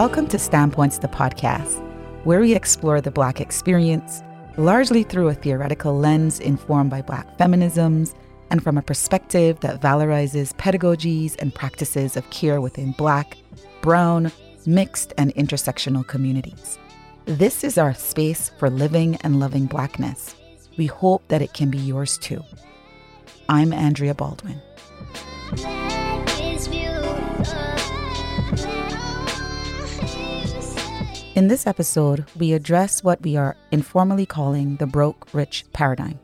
Welcome to Standpoints, the podcast, where we explore the Black experience, largely through a theoretical lens informed by Black feminisms and from a perspective that valorizes pedagogies and practices of care within Black, Brown, mixed, and intersectional communities. This is our space for living and loving Blackness. We hope that it can be yours too. I'm Andrea Baldwin. In this episode, we address what we are informally calling the broke rich paradigm.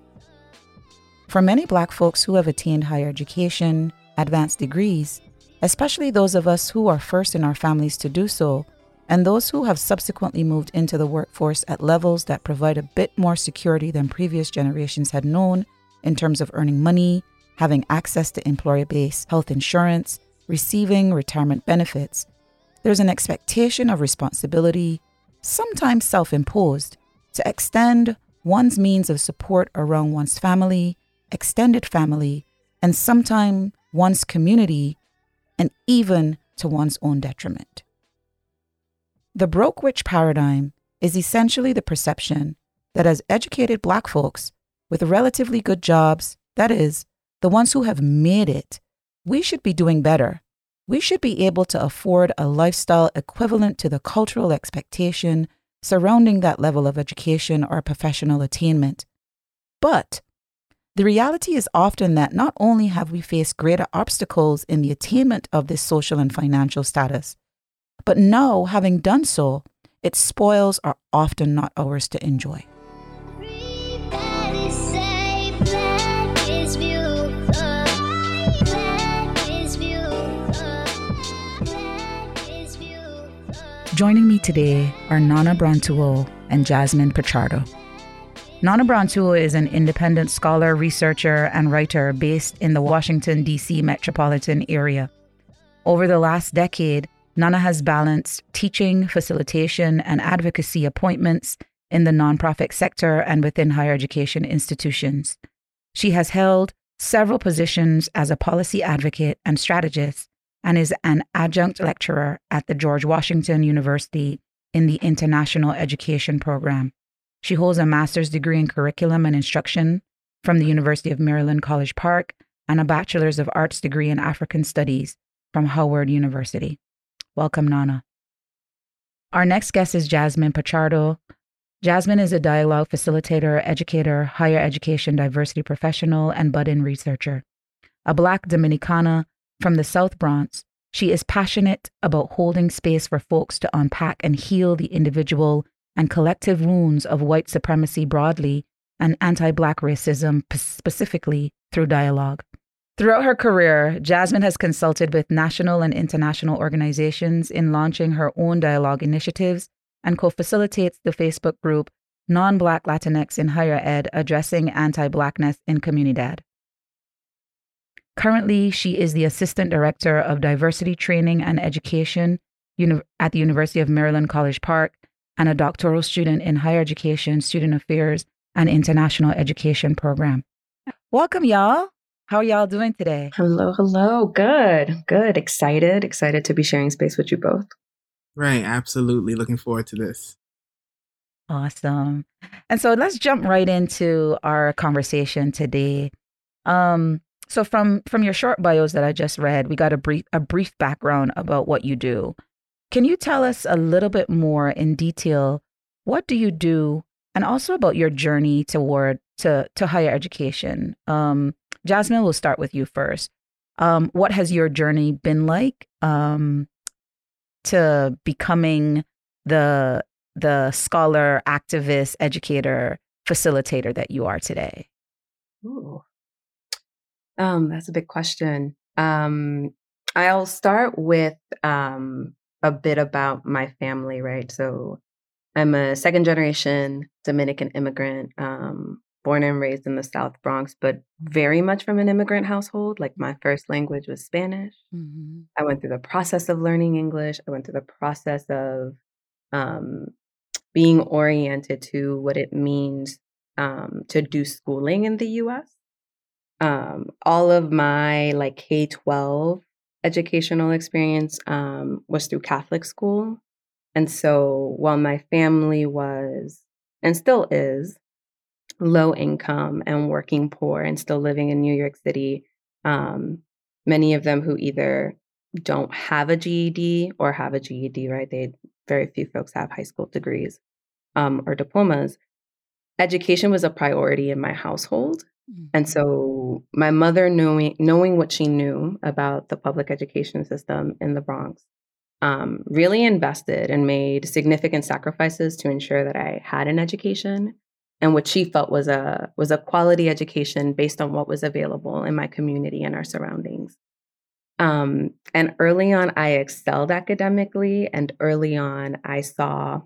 For many Black folks who have attained higher education, advanced degrees, especially those of us who are first in our families to do so, and those who have subsequently moved into the workforce at levels that provide a bit more security than previous generations had known in terms of earning money, having access to employer based health insurance, receiving retirement benefits, there's an expectation of responsibility, sometimes self imposed, to extend one's means of support around one's family, extended family, and sometimes one's community, and even to one's own detriment. The broke rich paradigm is essentially the perception that as educated Black folks with relatively good jobs, that is, the ones who have made it, we should be doing better we should be able to afford a lifestyle equivalent to the cultural expectation surrounding that level of education or professional attainment. But the reality is often that not only have we faced greater obstacles in the attainment of this social and financial status, but now, having done so, its spoils are often not ours to enjoy. Joining me today are Nana Brantuo and Jasmine Pichardo. Nana Brantuo is an independent scholar, researcher, and writer based in the Washington, D.C. metropolitan area. Over the last decade, Nana has balanced teaching, facilitation, and advocacy appointments in the nonprofit sector and within higher education institutions. She has held several positions as a policy advocate and strategist and is an adjunct lecturer at the George Washington University in the International Education Program. She holds a master's degree in curriculum and instruction from the University of Maryland, College Park, and a bachelor's of arts degree in African studies from Howard University. Welcome, Nana. Our next guest is Jasmine Pichardo. Jasmine is a dialogue facilitator, educator, higher education diversity professional, and butt in researcher. A Black Dominicana from the South Bronx, she is passionate about holding space for folks to unpack and heal the individual and collective wounds of white supremacy broadly and anti Black racism specifically through dialogue. Throughout her career, Jasmine has consulted with national and international organizations in launching her own dialogue initiatives and co facilitates the Facebook group Non Black Latinx in Higher Ed Addressing Anti Blackness in Comunidad. Currently, she is the Assistant Director of Diversity Training and Education at the University of Maryland College Park and a doctoral student in higher education, student affairs, and international education program. Welcome, y'all. How are y'all doing today? Hello, hello. Good, good. Excited, excited to be sharing space with you both. Right, absolutely. Looking forward to this. Awesome. And so let's jump right into our conversation today. Um, so from from your short bios that I just read, we got a brief a brief background about what you do. Can you tell us a little bit more in detail what do you do and also about your journey toward to to higher education? Um, Jasmine, we'll start with you first. Um, what has your journey been like um, to becoming the the scholar, activist, educator, facilitator that you are today? Ooh, um, that's a big question. Um, I'll start with um, a bit about my family, right? So I'm a second generation Dominican immigrant, um, born and raised in the South Bronx, but very much from an immigrant household. Like my first language was Spanish. Mm-hmm. I went through the process of learning English. I went through the process of um, being oriented to what it means um, to do schooling in the US um, all of my like K 12 educational experience um, was through Catholic school. and so while my family was and still is low income and working poor and still living in New York City, um, many of them who either don't have a GED or have a GED, right? They very few folks have high school degrees um, or diplomas. Education was a priority in my household. Mm-hmm. And so my mother knowing knowing what she knew about the public education system in the Bronx, um, really invested and made significant sacrifices to ensure that I had an education and what she felt was a was a quality education based on what was available in my community and our surroundings. Um, and early on, I excelled academically, and early on, I saw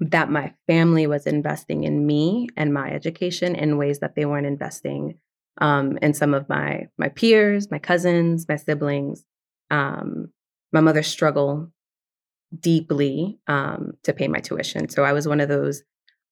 that my family was investing in me and my education in ways that they weren't investing um, in some of my my peers, my cousins, my siblings. Um, my mother struggled deeply um, to pay my tuition, so I was one of those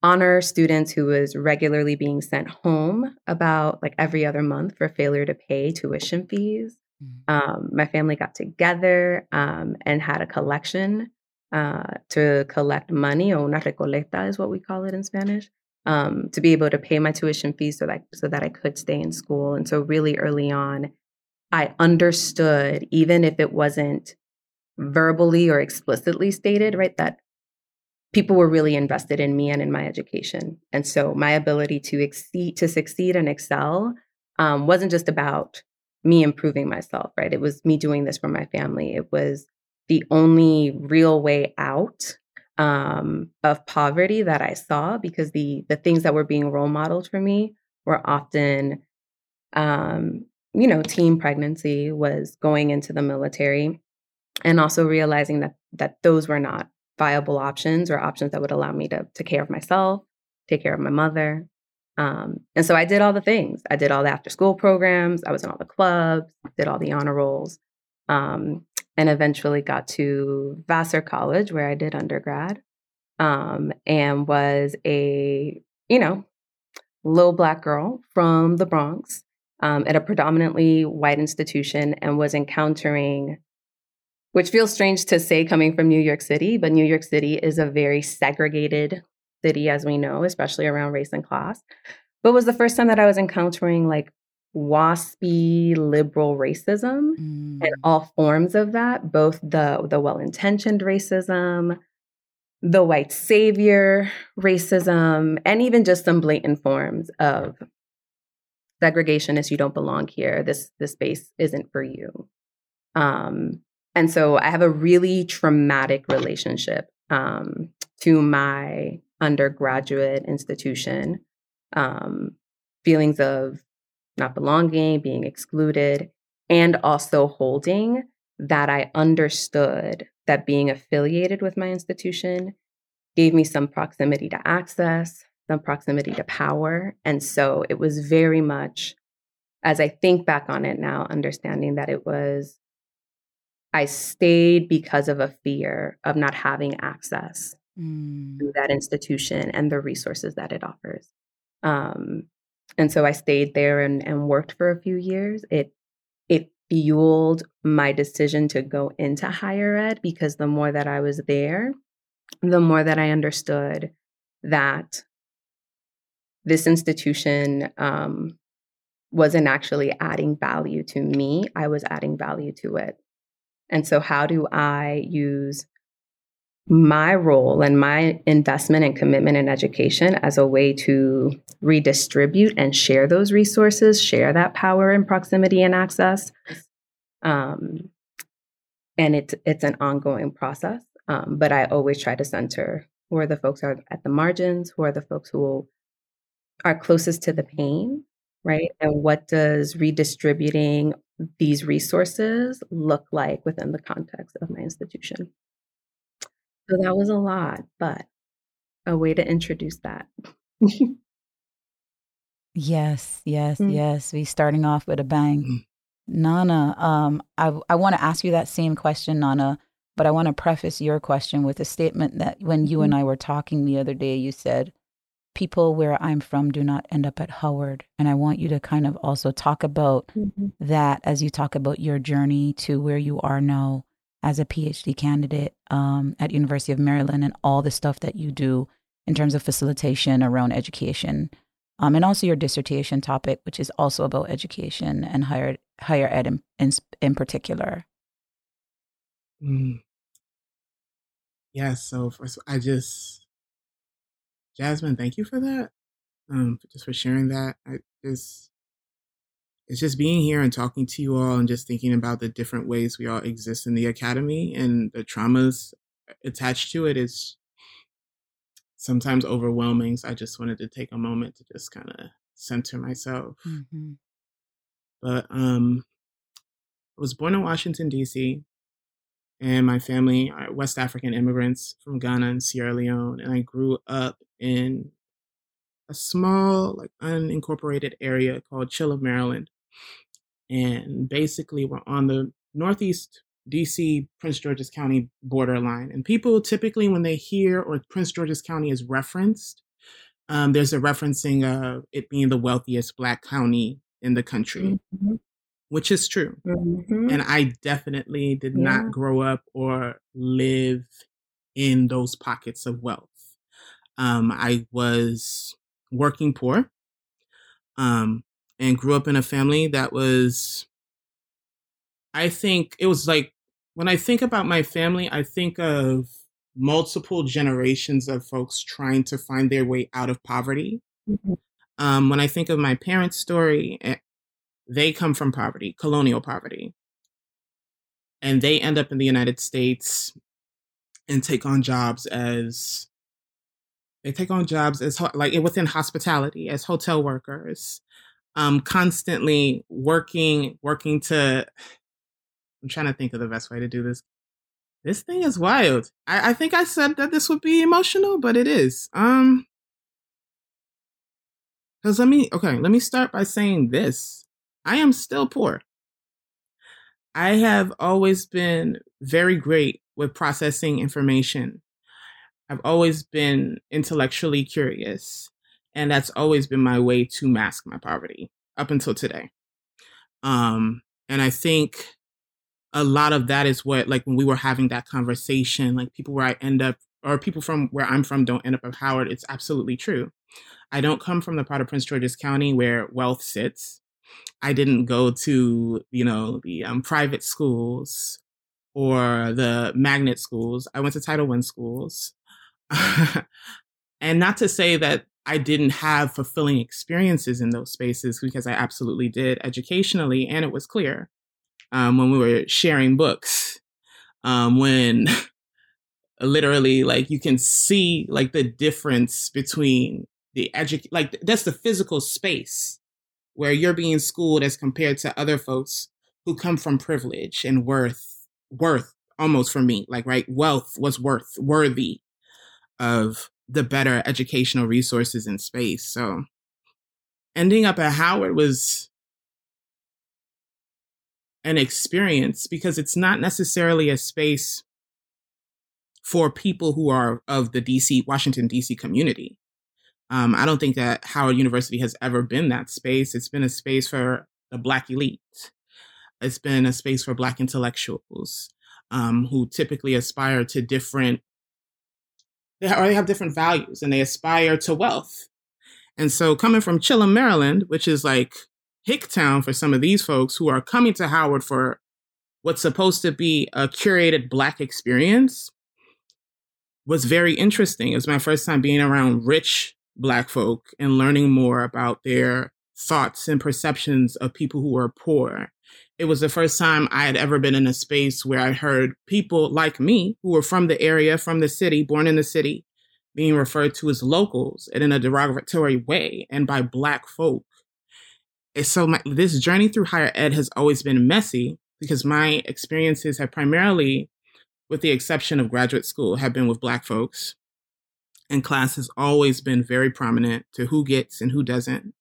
honor students who was regularly being sent home about like every other month for failure to pay tuition fees. Mm. Um, my family got together um, and had a collection uh, to collect money, or una recolecta is what we call it in Spanish, um, to be able to pay my tuition fees so that so that I could stay in school. And so really early on, I understood, even if it wasn't verbally or explicitly stated, right, that people were really invested in me and in my education. And so my ability to exceed, to succeed and excel um, wasn't just about me improving myself, right? It was me doing this for my family. It was the only real way out um, of poverty that I saw because the the things that were being role modeled for me were often, um, you know, teen pregnancy was going into the military, and also realizing that that those were not viable options or options that would allow me to take care of myself, take care of my mother. Um, and so I did all the things. I did all the after school programs. I was in all the clubs, did all the honor rolls, um, and eventually got to Vassar College where I did undergrad um, and was a, you know, little black girl from the Bronx um, at a predominantly white institution and was encountering which feels strange to say coming from New York City, but New York City is a very segregated city, as we know, especially around race and class. But was the first time that I was encountering like waspy liberal racism mm. and all forms of that, both the the well-intentioned racism, the white savior racism, and even just some blatant forms of segregationist you don't belong here. This this space isn't for you. Um, and so I have a really traumatic relationship um, to my undergraduate institution, um, feelings of not belonging, being excluded, and also holding that I understood that being affiliated with my institution gave me some proximity to access, some proximity to power. And so it was very much, as I think back on it now, understanding that it was I stayed because of a fear of not having access mm. to that institution and the resources that it offers. Um, and so I stayed there and, and worked for a few years. It it fueled my decision to go into higher ed because the more that I was there, the more that I understood that this institution um, wasn't actually adding value to me. I was adding value to it. And so, how do I use my role and my investment and commitment in education as a way to redistribute and share those resources, share that power and proximity and access? Um, and it's it's an ongoing process. Um, but I always try to center who are the folks are at the margins, who are the folks who are closest to the pain, right? And what does redistributing these resources look like within the context of my institution. So that was a lot, but a way to introduce that. yes, yes, mm. yes. We starting off with a bang. Mm. Nana, um, I I want to ask you that same question, Nana, but I want to preface your question with a statement that when you mm. and mm-hmm. I were talking the other day, you said people where I'm from do not end up at Howard. And I want you to kind of also talk about mm-hmm. that as you talk about your journey to where you are now as a PhD candidate um, at University of Maryland and all the stuff that you do in terms of facilitation around education, um, and also your dissertation topic, which is also about education and higher higher ed in in, in particular. Mm. Yeah. So first, I just Jasmine, thank you for that. Um, just for sharing that. I just it's just being here and talking to you all and just thinking about the different ways we all exist in the academy and the traumas attached to it is sometimes overwhelming. So I just wanted to take a moment to just kind of center myself. Mm-hmm. But um, I was born in Washington, D.C., and my family are West African immigrants from Ghana and Sierra Leone. And I grew up in a small, like unincorporated area called Chillum, Maryland, and basically we're on the northeast DC Prince George's County borderline. And people typically, when they hear or Prince George's County is referenced, um, there's a referencing of it being the wealthiest Black county in the country, mm-hmm. which is true. Mm-hmm. And I definitely did yeah. not grow up or live in those pockets of wealth. Um, I was working poor. Um, and grew up in a family that was I think it was like when I think about my family, I think of multiple generations of folks trying to find their way out of poverty. Mm-hmm. Um, when I think of my parents' story, eh, they come from poverty, colonial poverty. And they end up in the United States and take on jobs as they take on jobs as like within hospitality as hotel workers um, constantly working, working to. I'm trying to think of the best way to do this. This thing is wild. I, I think I said that this would be emotional, but it is. Um, because let me, okay, let me start by saying this. I am still poor. I have always been very great with processing information. I've always been intellectually curious. And that's always been my way to mask my poverty up until today. Um, and I think a lot of that is what, like, when we were having that conversation, like people where I end up, or people from where I'm from don't end up at Howard, it's absolutely true. I don't come from the part of Prince George's County where wealth sits. I didn't go to, you know, the um, private schools or the magnet schools. I went to Title I schools. and not to say that I didn't have fulfilling experiences in those spaces because I absolutely did educationally, and it was clear um, when we were sharing books, um, when literally like you can see like the difference between the edu like that's the physical space where you're being schooled as compared to other folks who come from privilege and worth worth almost for me like right wealth was worth worthy of the better educational resources in space. So ending up at Howard was an experience because it's not necessarily a space for people who are of the DC, Washington, DC community. Um, I don't think that Howard University has ever been that space. It's been a space for the Black elite. It's been a space for Black intellectuals um, who typically aspire to different they already have different values and they aspire to wealth. And so coming from Chillum, Maryland, which is like Hicktown for some of these folks who are coming to Howard for what's supposed to be a curated black experience was very interesting. It was my first time being around rich black folk and learning more about their thoughts and perceptions of people who are poor it was the first time I had ever been in a space where I heard people like me who were from the area, from the city, born in the city, being referred to as locals and in a derogatory way and by Black folk. And so my, this journey through higher ed has always been messy because my experiences have primarily, with the exception of graduate school, have been with Black folks. And class has always been very prominent to who gets and who doesn't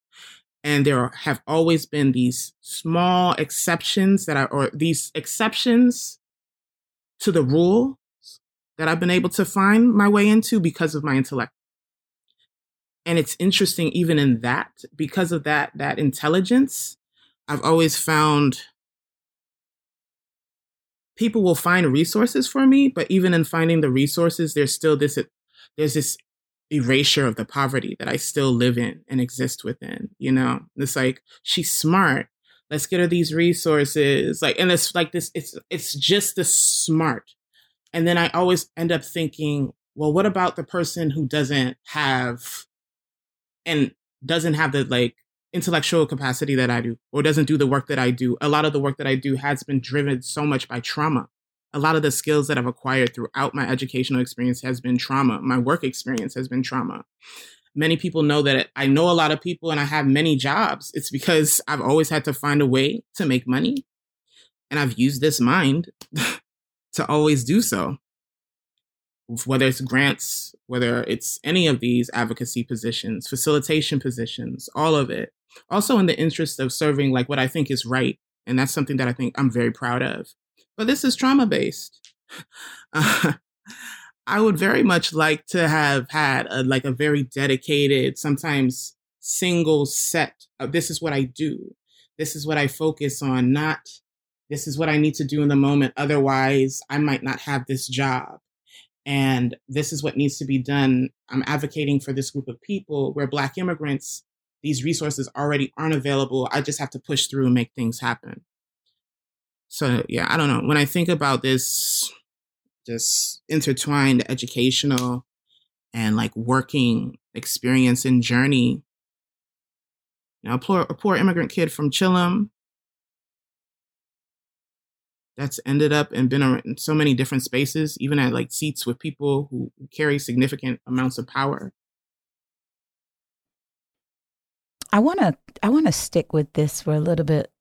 and there have always been these small exceptions that are or these exceptions to the rule that I've been able to find my way into because of my intellect. And it's interesting even in that because of that that intelligence I've always found people will find resources for me, but even in finding the resources, there's still this there's this erasure of the poverty that I still live in and exist within. You know, it's like she's smart. Let's get her these resources. Like, and it's like this. It's it's just the smart. And then I always end up thinking, well, what about the person who doesn't have and doesn't have the like intellectual capacity that I do or doesn't do the work that I do. A lot of the work that I do has been driven so much by trauma. A lot of the skills that I've acquired throughout my educational experience has been trauma. My work experience has been trauma. Many people know that I know a lot of people and I have many jobs. It's because I've always had to find a way to make money. And I've used this mind to always do so whether it's grants, whether it's any of these advocacy positions, facilitation positions, all of it. Also, in the interest of serving like what I think is right. And that's something that I think I'm very proud of. But this is trauma based. I would very much like to have had a, like a very dedicated, sometimes single set of this is what I do. This is what I focus on, not this is what I need to do in the moment. Otherwise, I might not have this job and this is what needs to be done. I'm advocating for this group of people where Black immigrants, these resources already aren't available. I just have to push through and make things happen. So, yeah, I don't know. When I think about this, just intertwined educational and like working experience and journey, you know, a poor, a poor immigrant kid from Chillum that's ended up and been in so many different spaces, even at like seats with people who carry significant amounts of power. I want to I want to stick with this for a little bit.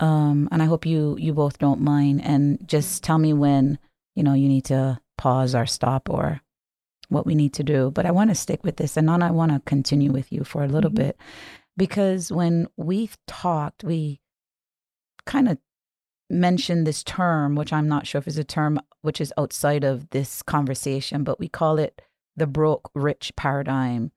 Um and I hope you you both don't mind and just tell me when, you know, you need to pause or stop or what we need to do. But I want to stick with this and then I want to continue with you for a little mm-hmm. bit because when we've talked, we kind of mentioned this term, which I'm not sure if it's a term which is outside of this conversation, but we call it the broke rich paradigm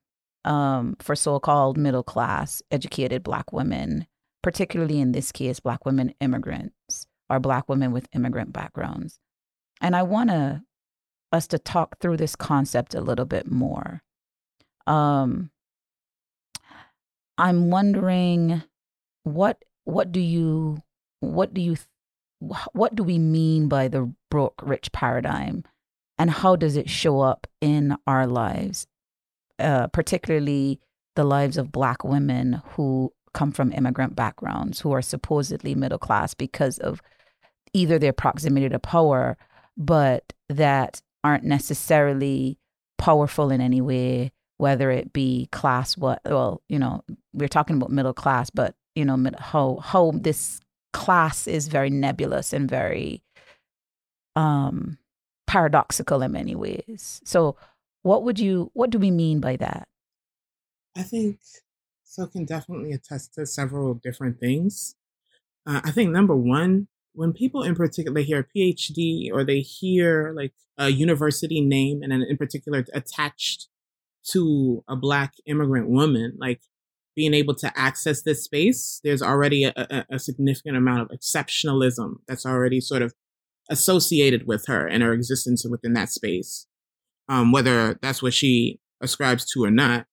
um, for so called middle class educated Black women, particularly in this case, Black women immigrants or Black women with immigrant backgrounds. And I want to us to talk through this concept a little bit more. Um, I'm wondering what what do you what do you what do we mean by the broke rich paradigm and how does it show up in our lives uh, particularly the lives of black women who come from immigrant backgrounds who are supposedly middle class because of either their proximity to power but that aren't necessarily powerful in any way whether it be class what well you know we're talking about middle class but you know how how this class is very nebulous and very um, paradoxical in many ways. So, what would you, what do we mean by that? I think so can definitely attest to several different things. Uh, I think number one, when people in particular they hear PhD or they hear like a university name and in particular attached to a black immigrant woman, like being able to access this space, there's already a, a, a, significant amount of exceptionalism that's already sort of associated with her and her existence within that space, um, whether that's what she ascribes to or not.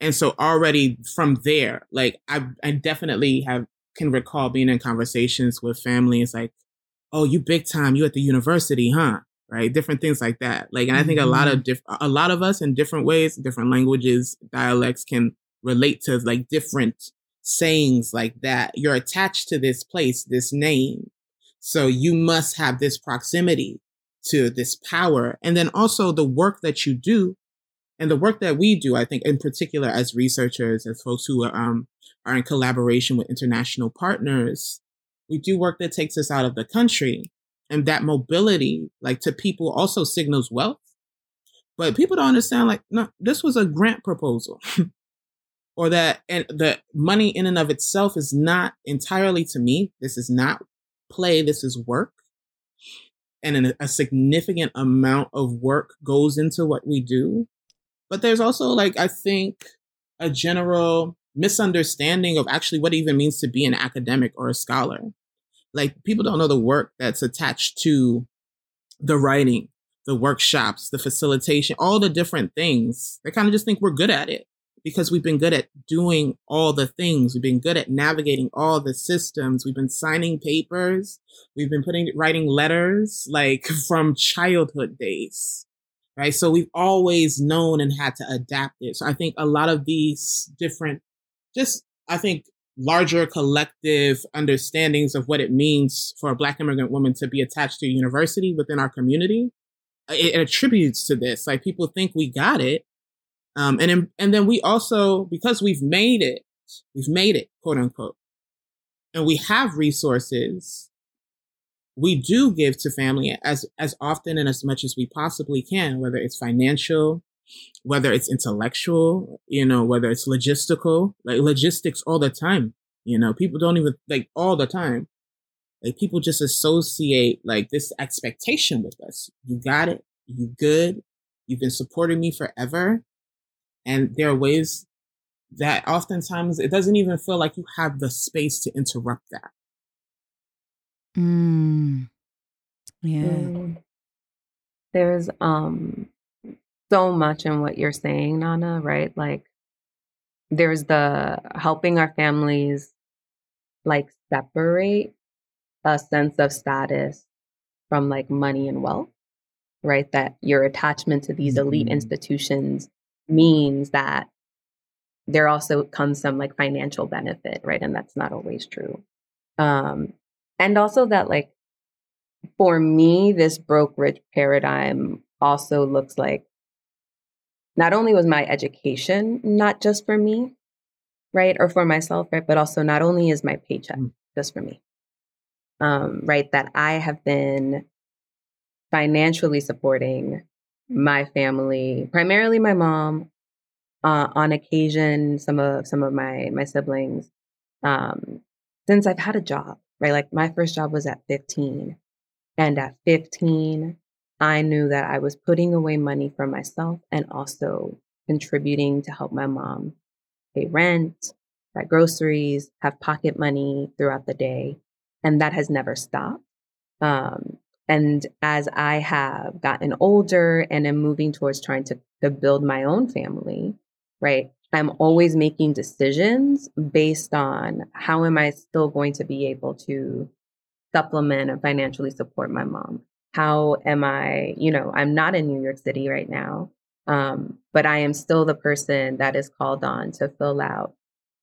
And so already from there, like I, I definitely have can recall being in conversations with family. It's like, oh, you big time, you at the university, huh? Right, different things like that. Like, and I think a lot of mm-hmm. diff- a lot of us in different ways, different languages, dialects can relate to like different sayings like that. You're attached to this place, this name. So you must have this proximity to this power. And then also the work that you do and the work that we do, I think in particular as researchers, as folks who are, um, are in collaboration with international partners, we do work that takes us out of the country. And that mobility, like to people also signals wealth. But people don't understand, like, no, this was a grant proposal. or that and the money in and of itself is not entirely to me this is not play this is work and a significant amount of work goes into what we do but there's also like i think a general misunderstanding of actually what it even means to be an academic or a scholar like people don't know the work that's attached to the writing, the workshops, the facilitation, all the different things. They kind of just think we're good at it because we've been good at doing all the things. We've been good at navigating all the systems. We've been signing papers. We've been putting writing letters like from childhood days. Right. So we've always known and had to adapt it. So I think a lot of these different, just I think larger collective understandings of what it means for a black immigrant woman to be attached to a university within our community it, it attributes to this like people think we got it um, and and then we also because we've made it, we've made it, quote unquote, and we have resources. We do give to family as as often and as much as we possibly can, whether it's financial, whether it's intellectual, you know, whether it's logistical, like logistics all the time. You know, people don't even like all the time. Like people just associate like this expectation with us. You got it. You good. You've been supporting me forever. And there are ways that oftentimes it doesn't even feel like you have the space to interrupt that. Mm. Yeah. Mm. There's um so much in what you're saying, Nana, right? Like there's the helping our families like separate a sense of status from like money and wealth, right? That your attachment to these elite mm-hmm. institutions means that there also comes some like financial benefit, right? And that's not always true. Um, and also that like for me, this broke rich paradigm also looks like not only was my education not just for me, right, or for myself, right, but also not only is my paycheck mm. just for me, um, right, that I have been financially supporting my family, primarily my mom, uh, on occasion some of some of my my siblings, um, since I've had a job. Right, like my first job was at 15, and at 15, I knew that I was putting away money for myself and also contributing to help my mom pay rent, buy groceries, have pocket money throughout the day, and that has never stopped. Um, and as I have gotten older and am moving towards trying to, to build my own family, right? I'm always making decisions based on how am I still going to be able to supplement and financially support my mom? How am I, you know, I'm not in New York City right now, um, but I am still the person that is called on to fill out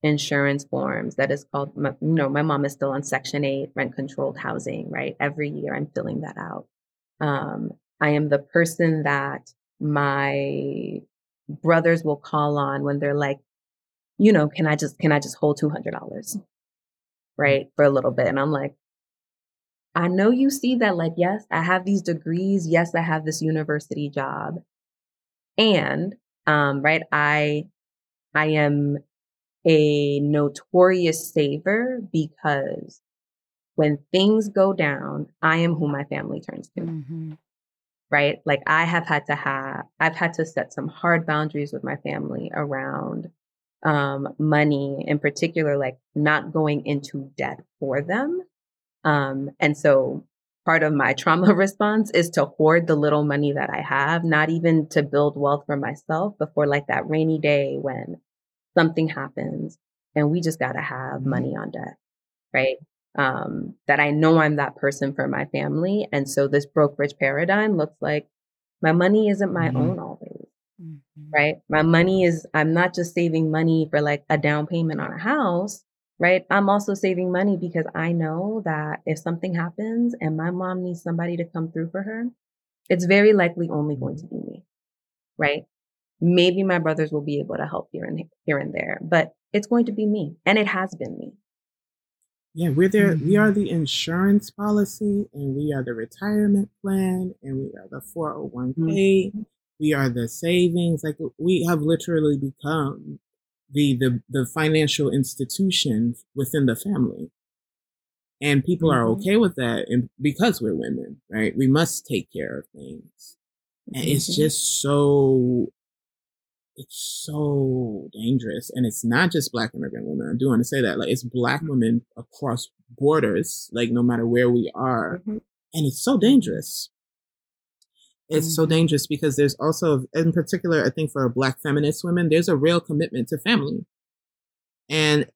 insurance forms that is called, you know, my mom is still on Section 8 rent controlled housing, right? Every year I'm filling that out. Um, I am the person that my brothers will call on when they're like, you know, can I just, can I just hold $200? Right. For a little bit. And I'm like, I know you see that, like, yes, I have these degrees. Yes, I have this university job. And, um, right, I, I am a notorious saver because when things go down, I am who my family turns to. Mm-hmm. Right? Like I have had to have, I've had to set some hard boundaries with my family around um, money, in particular, like not going into debt for them. Um, and so part of my trauma response is to hoard the little money that I have, not even to build wealth for myself, before like that rainy day when something happens and we just got to have mm-hmm. money on deck, right? Um, that I know I'm that person for my family. And so this broke rich paradigm looks like my money isn't my mm-hmm. own always, mm-hmm. right? My money is, I'm not just saving money for like a down payment on a house, right? I'm also saving money because I know that if something happens and my mom needs somebody to come through for her, it's very likely only going to be me, right? Maybe my brothers will be able to help here and here and there, but it's going to be me, and it has been me. Yeah, we're there. Mm-hmm. We are the insurance policy, and we are the retirement plan, and we are the 401k. Mm-hmm. We are the savings. Like we have literally become the the the financial institution within the family, and people mm-hmm. are okay with that, and because we're women, right? We must take care of things, and it's mm-hmm. just so it's so dangerous. And it's not just black immigrant women. I do want to say that. Like it's black mm. women across borders, like no matter where we are. Mm-hmm. And it's so dangerous. It's mm-hmm. so dangerous because there's also, in particular, I think for Black feminist women, there's a real commitment to family. And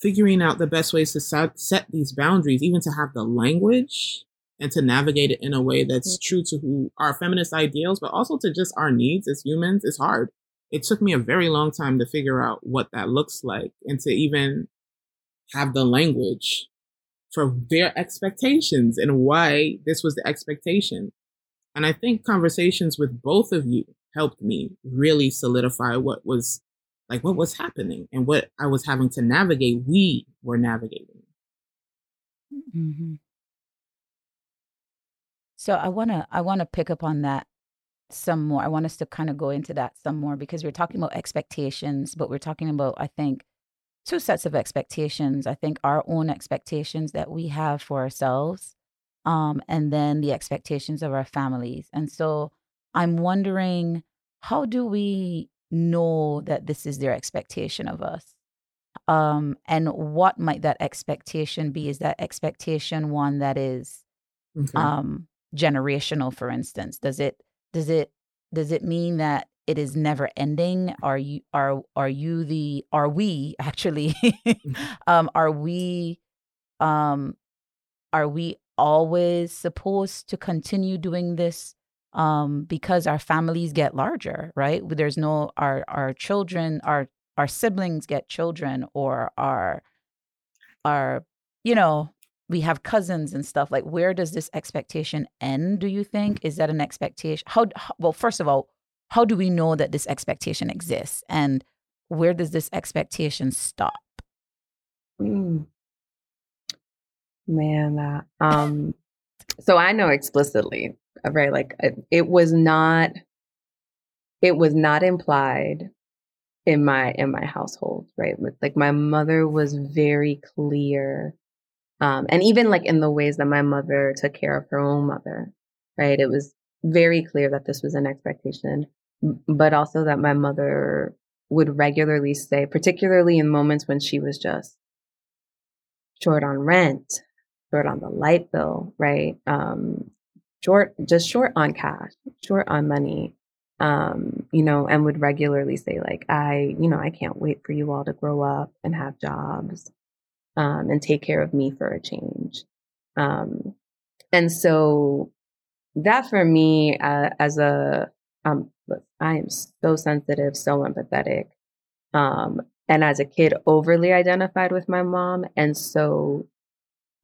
figuring out the best ways to set these boundaries, even to have the language and to navigate it in a way that's mm-hmm. true to who our feminist ideals, but also to just our needs as humans is hard. It took me a very long time to figure out what that looks like and to even have the language for their expectations and why this was the expectation. And I think conversations with both of you helped me really solidify what was like what was happening and what I was having to navigate. We were navigating. Mm-hmm. So I wanna I wanna pick up on that some more. I want us to kind of go into that some more because we're talking about expectations, but we're talking about I think two sets of expectations. I think our own expectations that we have for ourselves, um, and then the expectations of our families. And so I'm wondering, how do we know that this is their expectation of us? Um, and what might that expectation be? Is that expectation one that is okay. um, generational, for instance? Does it does it does it mean that it is never ending are you are are you the are we actually mm-hmm. um are we um are we always supposed to continue doing this um because our families get larger right there's no our our children our our siblings get children or our our you know we have cousins and stuff like where does this expectation end do you think? Is that an expectation how, how well first of all how do we know that this expectation exists? And where does this expectation stop? Mm. man that um so i know explicitly uh, right like it, it was not it was not implied in my in my household right like my mother was very clear um and even like in the ways that my mother took care of her own mother right it was very clear that this was an expectation, but also that my mother would regularly say, particularly in moments when she was just short on rent, short on the light bill, right? Um, short, just short on cash, short on money, um, you know, and would regularly say, like, I, you know, I can't wait for you all to grow up and have jobs um, and take care of me for a change. Um, and so that for me uh, as a um, I am so sensitive, so empathetic. Um, and as a kid, overly identified with my mom. And so,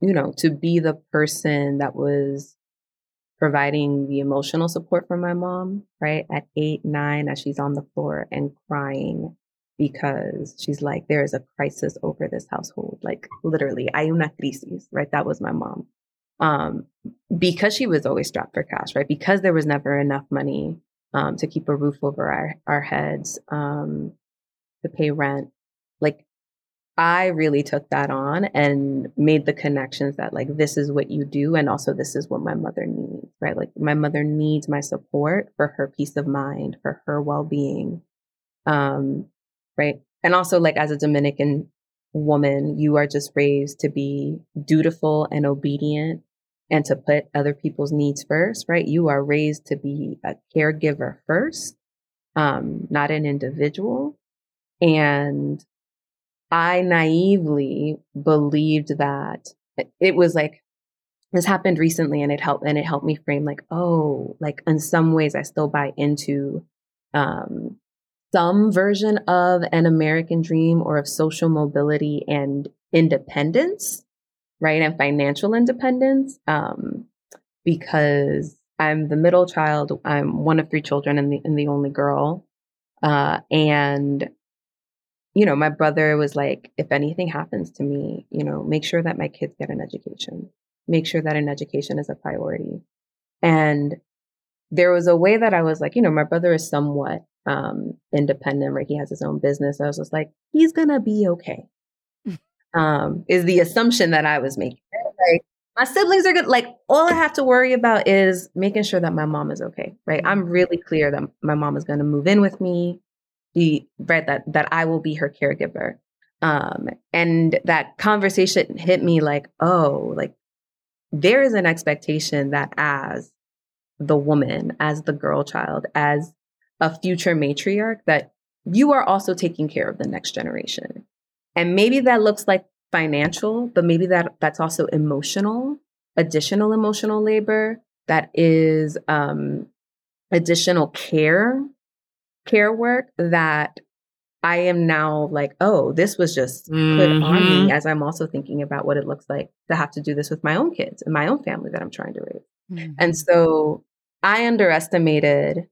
you know, to be the person that was providing the emotional support for my mom, right? At eight, nine, as she's on the floor and crying because she's like, there is a crisis over this household. Like literally, hay una crisis, right? That was my mom um, because she was always strapped for cash, right? Because there was never enough money um, to keep a roof over our, our heads, um, to pay rent. Like, I really took that on and made the connections that, like, this is what you do. And also, this is what my mother needs, right? Like, my mother needs my support for her peace of mind, for her well being. Um, right. And also, like, as a Dominican woman, you are just raised to be dutiful and obedient and to put other people's needs first, right? You are raised to be a caregiver first, um, not an individual. And I naively believed that it was like, this happened recently and it helped and it helped me frame like, oh, like in some ways I still buy into um some version of an American dream or of social mobility and independence, right? And financial independence. Um, because I'm the middle child. I'm one of three children and the, and the only girl. Uh, and, you know, my brother was like, if anything happens to me, you know, make sure that my kids get an education. Make sure that an education is a priority. And there was a way that I was like, you know, my brother is somewhat um, independent, right? He has his own business. I was just like, he's gonna be okay. um, is the assumption that I was making. Like, my siblings are good. Like, all I have to worry about is making sure that my mom is okay, right? I'm really clear that my mom is gonna move in with me. Be right that that I will be her caregiver. Um, and that conversation hit me like, oh, like there is an expectation that as the woman, as the girl child, as a future matriarch, that you are also taking care of the next generation. And maybe that looks like financial, but maybe that that's also emotional, additional emotional labor that is um, additional care, care work that I am now like, oh, this was just mm-hmm. put on me mm-hmm. as I'm also thinking about what it looks like to have to do this with my own kids and my own family that I'm trying to raise. Mm-hmm. And so I underestimated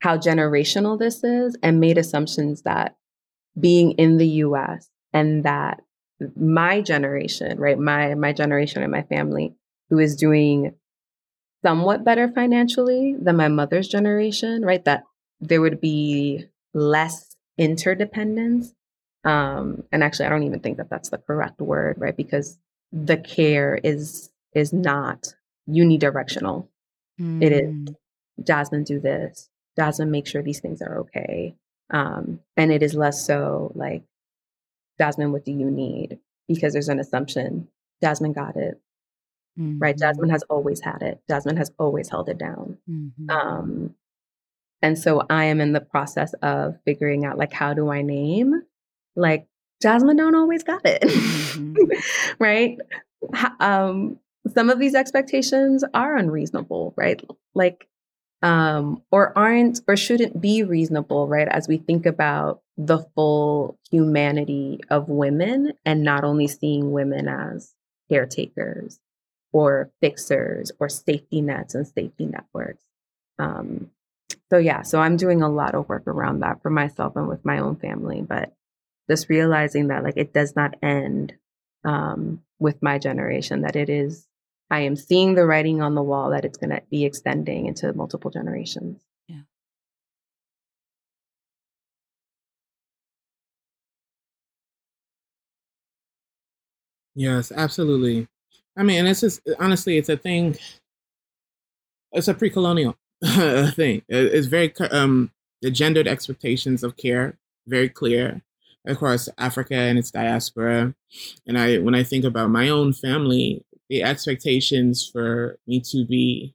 how generational this is and made assumptions that being in the US and that my generation, right, my my generation and my family who is doing somewhat better financially than my mother's generation, right, that there would be less interdependence. Um, and actually, I don't even think that that's the correct word, right? Because the care is is not unidirectional. Mm. It is mm. Jasmine, do this. Jasmine, make sure these things are okay. Um, and it is less so like, Jasmine, what do you need? Because there's an assumption Jasmine got it. Mm-hmm. Right? Jasmine has always had it. Jasmine has always held it down. Mm-hmm. Um, and so I am in the process of figuring out like how do I name? Like Jasmine don't always got it. Mm-hmm. right? Um some of these expectations are unreasonable, right? Like um or aren't or shouldn't be reasonable, right? As we think about the full humanity of women and not only seeing women as caretakers or fixers or safety nets and safety networks. Um, so yeah, so I'm doing a lot of work around that for myself and with my own family, but just realizing that like it does not end um, with my generation, that it is, I am seeing the writing on the wall that it's going to be extending into multiple generations. Yeah. Yes, absolutely. I mean, it's just honestly, it's a thing. It's a pre-colonial thing. It's very um the gendered expectations of care very clear across Africa and its diaspora. And I, when I think about my own family, the expectations for me to be,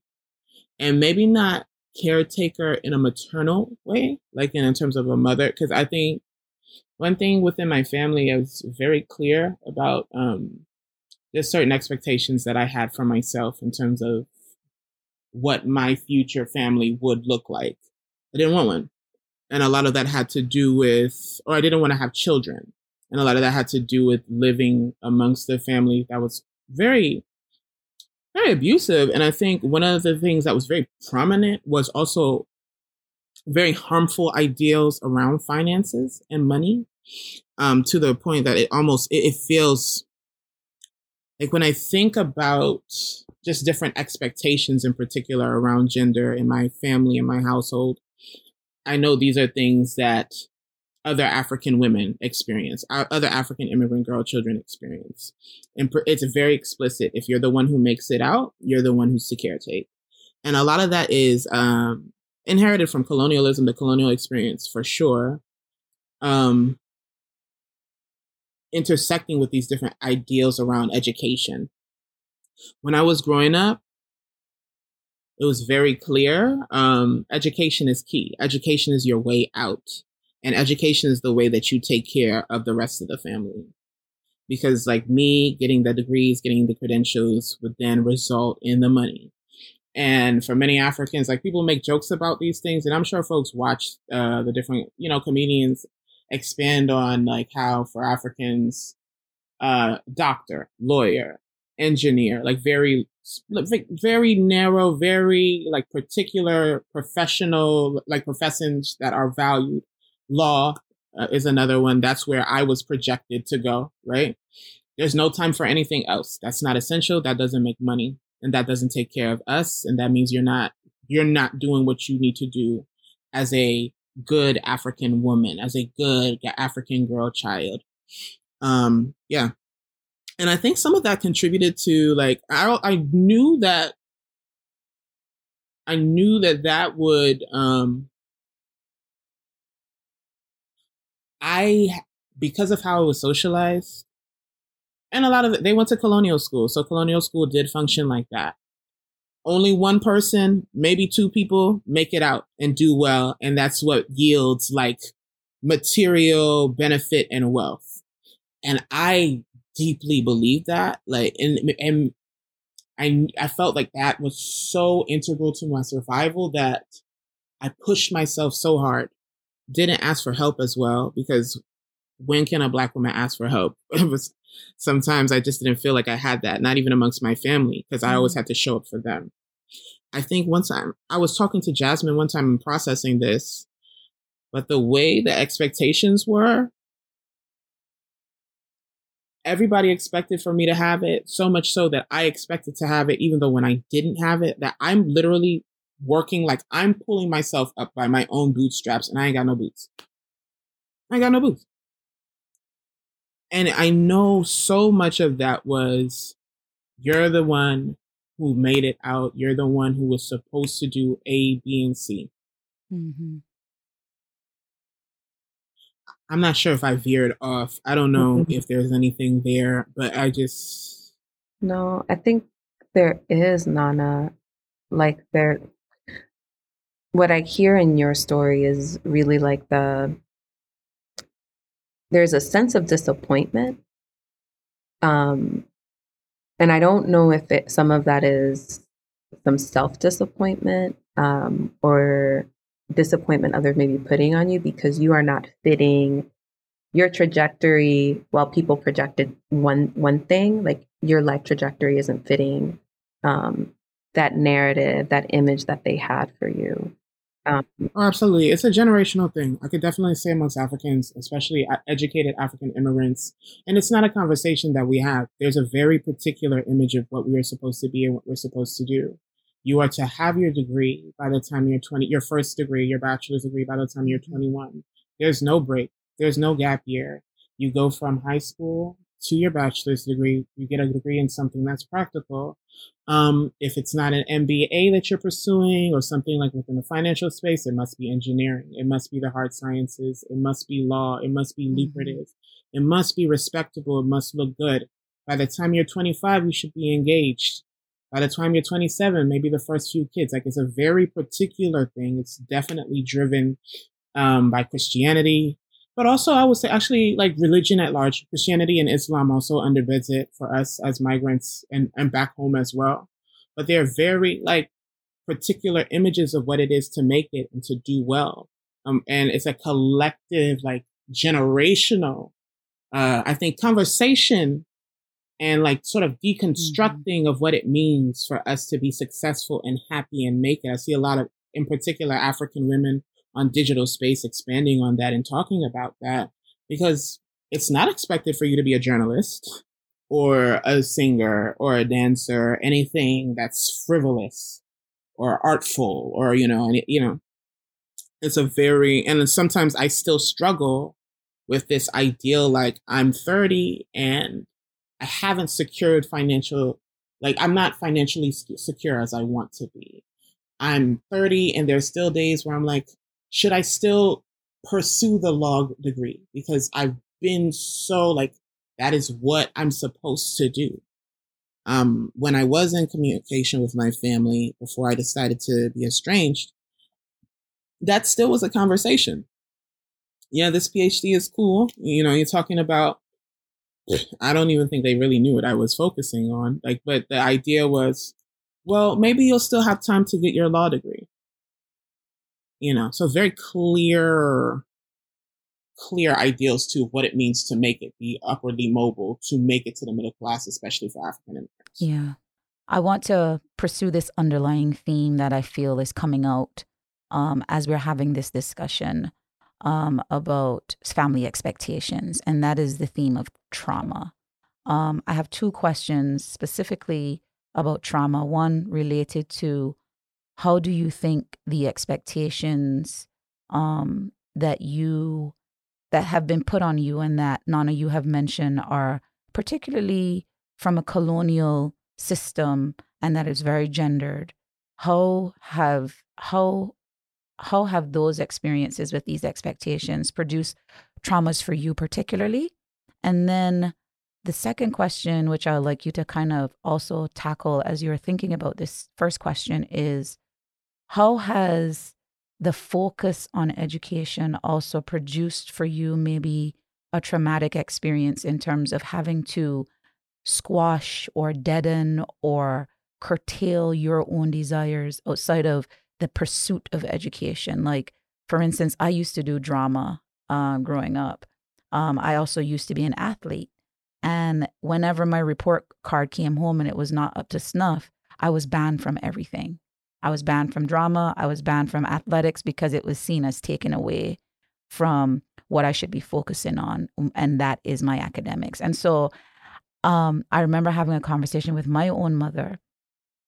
and maybe not caretaker in a maternal way, like in, in terms of a mother, because I think one thing within my family I was very clear about um, there's certain expectations that I had for myself in terms of what my future family would look like. I didn't want one. And a lot of that had to do with, or I didn't want to have children. And a lot of that had to do with living amongst a family that was very, very abusive. And I think one of the things that was very prominent was also very harmful ideals around finances and money um, to the point that it almost, it, it feels like when I think about just different expectations in particular around gender in my family and my household, I know these are things that other African women experience, uh, other African immigrant girl children experience. And it's very explicit. If you're the one who makes it out, you're the one who's to caretake. And a lot of that is um, inherited from colonialism, the colonial experience for sure. Um, intersecting with these different ideals around education. When I was growing up, it was very clear um, education is key. Education is your way out. And education is the way that you take care of the rest of the family. Because, like me, getting the degrees, getting the credentials would then result in the money. And for many Africans, like people make jokes about these things, and I'm sure folks watch uh, the different, you know, comedians expand on like how for Africans, uh, doctor, lawyer, engineer, like very, very narrow, very like particular professional, like professions that are valued. Law uh, is another one. That's where I was projected to go, right? There's no time for anything else. That's not essential. That doesn't make money and that doesn't take care of us. And that means you're not, you're not doing what you need to do as a good African woman, as a good African girl child. Um, yeah. And I think some of that contributed to like, I, I knew that, I knew that that would, um, I because of how I was socialized, and a lot of it, they went to colonial school. So colonial school did function like that. Only one person, maybe two people make it out and do well. And that's what yields like material benefit and wealth. And I deeply believe that. Like, and, and I, I felt like that was so integral to my survival that I pushed myself so hard. Didn't ask for help as well because when can a black woman ask for help? It was sometimes I just didn't feel like I had that, not even amongst my family, because I always mm-hmm. had to show up for them. I think one time I was talking to Jasmine one time and processing this, but the way the expectations were, everybody expected for me to have it, so much so that I expected to have it, even though when I didn't have it, that I'm literally working like I'm pulling myself up by my own bootstraps and I ain't got no boots. I ain't got no boots. And I know so much of that was you're the one who made it out. You're the one who was supposed to do A, B, and C. Mm-hmm. I'm not sure if I veered off. I don't know mm-hmm. if there's anything there, but I just. No, I think there is, Nana. Like, there. What I hear in your story is really like the there's a sense of disappointment. Um, and I don't know if it, some of that is some self disappointment um, or disappointment others may be putting on you because you are not fitting your trajectory while people projected one one thing like your life trajectory isn't fitting um, that narrative that image that they had for you um, oh, absolutely. It's a generational thing. I could definitely say amongst Africans, especially educated African immigrants. And it's not a conversation that we have. There's a very particular image of what we are supposed to be and what we're supposed to do. You are to have your degree by the time you're 20, your first degree, your bachelor's degree by the time you're mm-hmm. 21. There's no break. There's no gap year. You go from high school to your bachelor's degree. You get a degree in something that's practical. Um, if it's not an MBA that you're pursuing or something like within the financial space, it must be engineering. It must be the hard sciences. It must be law. It must be mm-hmm. lucrative. It must be respectable. It must look good. By the time you're 25, you should be engaged. By the time you're 27, maybe the first few kids. Like it's a very particular thing. It's definitely driven um, by Christianity, but also I would say actually like religion at large, Christianity and Islam also underbids it for us as migrants and, and back home as well. But they're very like particular images of what it is to make it and to do well. Um, and it's a collective, like generational, uh, I think conversation and like sort of deconstructing mm-hmm. of what it means for us to be successful and happy and make it. I see a lot of, in particular, African women on digital space expanding on that and talking about that because it's not expected for you to be a journalist or a singer or a dancer, anything that's frivolous or artful or, you know, you know, it's a very, and sometimes I still struggle with this ideal, like I'm 30 and I haven't secured financial, like I'm not financially secure as I want to be. I'm 30 and there's still days where I'm like, should I still pursue the law degree? Because I've been so like, that is what I'm supposed to do. Um, when I was in communication with my family before I decided to be estranged, that still was a conversation. Yeah, this PhD is cool. You know, you're talking about, I don't even think they really knew what I was focusing on. Like, but the idea was, well, maybe you'll still have time to get your law degree you know so very clear clear ideals to what it means to make it be upwardly mobile to make it to the middle class especially for african americans. Yeah. I want to pursue this underlying theme that i feel is coming out um, as we're having this discussion um, about family expectations and that is the theme of trauma. Um, i have two questions specifically about trauma one related to how do you think the expectations um, that you that have been put on you and that Nana you have mentioned are particularly from a colonial system and that is very gendered how have how how have those experiences with these expectations produced traumas for you particularly? And then the second question, which I would like you to kind of also tackle as you're thinking about this first question, is how has the focus on education also produced for you maybe a traumatic experience in terms of having to squash or deaden or curtail your own desires outside of the pursuit of education? Like, for instance, I used to do drama um, growing up. Um, I also used to be an athlete. And whenever my report card came home and it was not up to snuff, I was banned from everything. I was banned from drama. I was banned from athletics because it was seen as taken away from what I should be focusing on. Um, and that is my academics. And so um, I remember having a conversation with my own mother,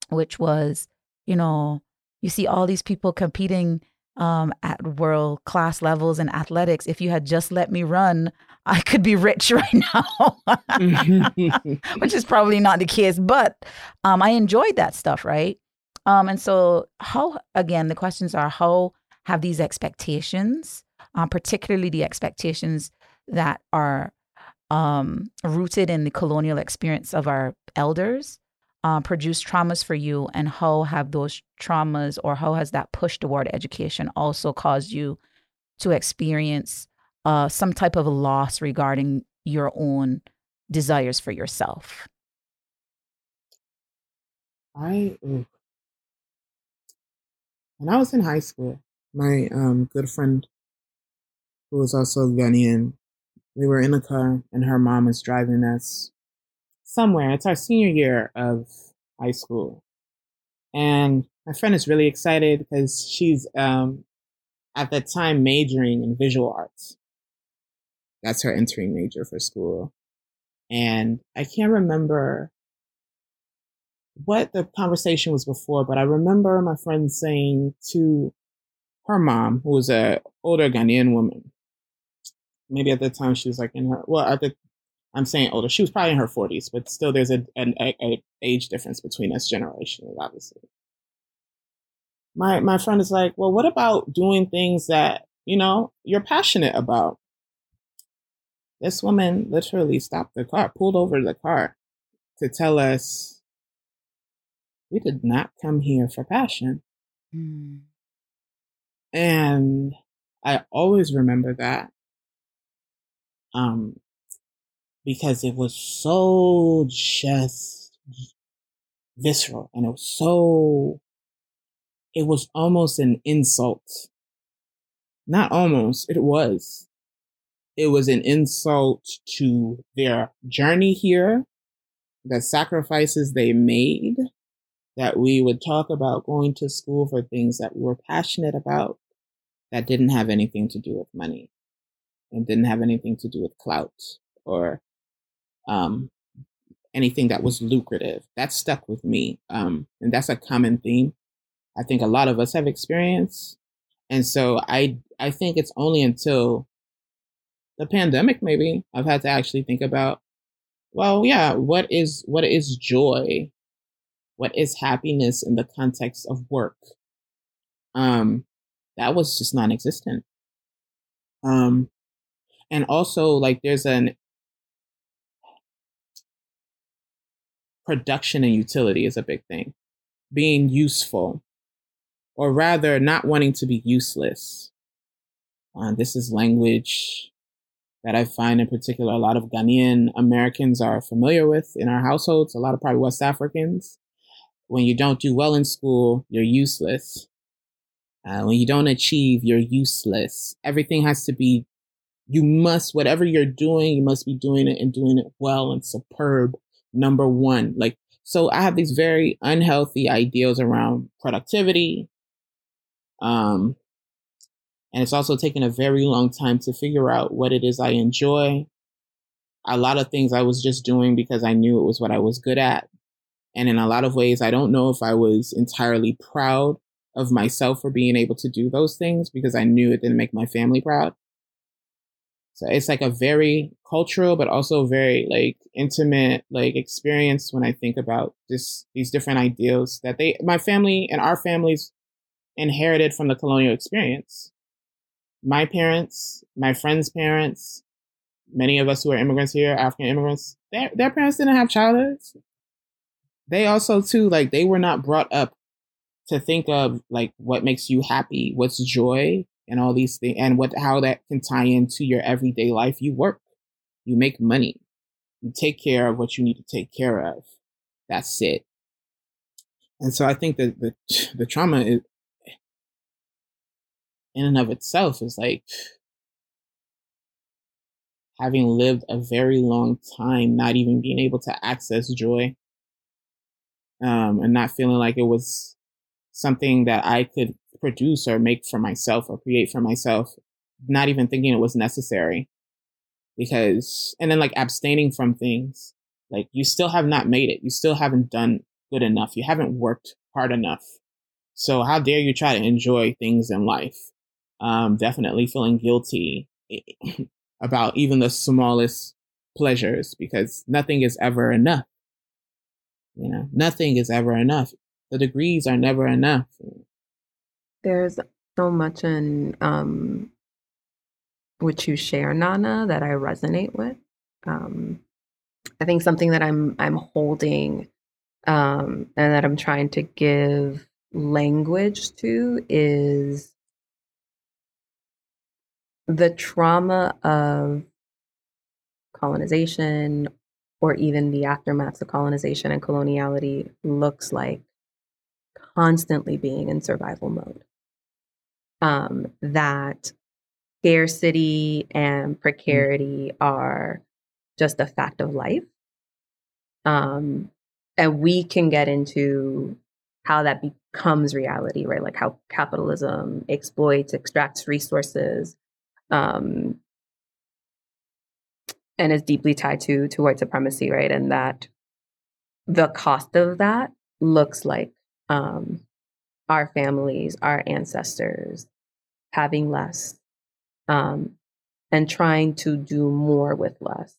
which was, you know, you see all these people competing um, at world class levels in athletics. If you had just let me run, I could be rich right now, which is probably not the case. But um, I enjoyed that stuff, right? Um, and so, how again, the questions are how have these expectations, um, particularly the expectations that are um, rooted in the colonial experience of our elders, uh, produced traumas for you and how have those traumas or how has that push toward education also caused you to experience uh, some type of loss regarding your own desires for yourself? I when i was in high school my um, good friend who was also ghanaian we were in the car and her mom was driving us somewhere. It's our senior year of high school. And my friend is really excited because she's um, at that time majoring in visual arts. That's her entering major for school. And I can't remember what the conversation was before, but I remember my friend saying to her mom, who was a older Ghanaian woman, maybe at the time she was like in her well at the I'm saying older. She was probably in her 40s, but still, there's a, an a, a age difference between us generationally, obviously. My my friend is like, well, what about doing things that you know you're passionate about? This woman literally stopped the car, pulled over the car, to tell us we did not come here for passion. Mm. And I always remember that. Um, because it was so just visceral and it was so it was almost an insult not almost it was it was an insult to their journey here the sacrifices they made that we would talk about going to school for things that we were passionate about that didn't have anything to do with money and didn't have anything to do with clout or um, anything that was lucrative. That stuck with me. Um, and that's a common theme I think a lot of us have experienced. And so I I think it's only until the pandemic maybe I've had to actually think about well, yeah, what is what is joy? What is happiness in the context of work? Um that was just non-existent. Um and also like there's an production and utility is a big thing. Being useful, or rather, not wanting to be useless. Uh, this is language that I find in particular a lot of Ghanaian Americans are familiar with in our households, a lot of probably West Africans. When you don't do well in school, you're useless. Uh, when you don't achieve, you're useless. Everything has to be, you must, whatever you're doing, you must be doing it and doing it well and superb number one. Like, so I have these very unhealthy ideals around productivity. Um, and it's also taken a very long time to figure out what it is I enjoy. A lot of things I was just doing because I knew it was what I was good at. And in a lot of ways, I don't know if I was entirely proud of myself for being able to do those things because I knew it didn't make my family proud. So it's like a very cultural, but also very like intimate like experience when I think about this these different ideals that they my family and our families inherited from the colonial experience. my parents, my friends' parents, many of us who are immigrants here, African immigrants, their their parents didn't have childhoods. They also too, like they were not brought up to think of like what makes you happy, what's joy, and all these things, and what how that can tie into your everyday life. You work, you make money, you take care of what you need to take care of. That's it. And so I think that the the trauma is, in and of itself is like having lived a very long time, not even being able to access joy, um, and not feeling like it was something that I could produce or make for myself or create for myself, not even thinking it was necessary. Because, and then like abstaining from things, like you still have not made it. You still haven't done good enough. You haven't worked hard enough. So how dare you try to enjoy things in life? Um, definitely feeling guilty about even the smallest pleasures because nothing is ever enough. You know, nothing is ever enough. The degrees are never enough. There's so much in um, which you share, Nana, that I resonate with. Um, I think something that I'm I'm holding um, and that I'm trying to give language to is the trauma of colonization or even the aftermaths of colonization and coloniality looks like constantly being in survival mode. Um, that scarcity and mm. precarity are just a fact of life. Um, and we can get into how that becomes reality, right? Like how capitalism exploits, extracts resources, um, and is deeply tied to to white supremacy, right? And that the cost of that looks like um, our families, our ancestors having less, um, and trying to do more with less,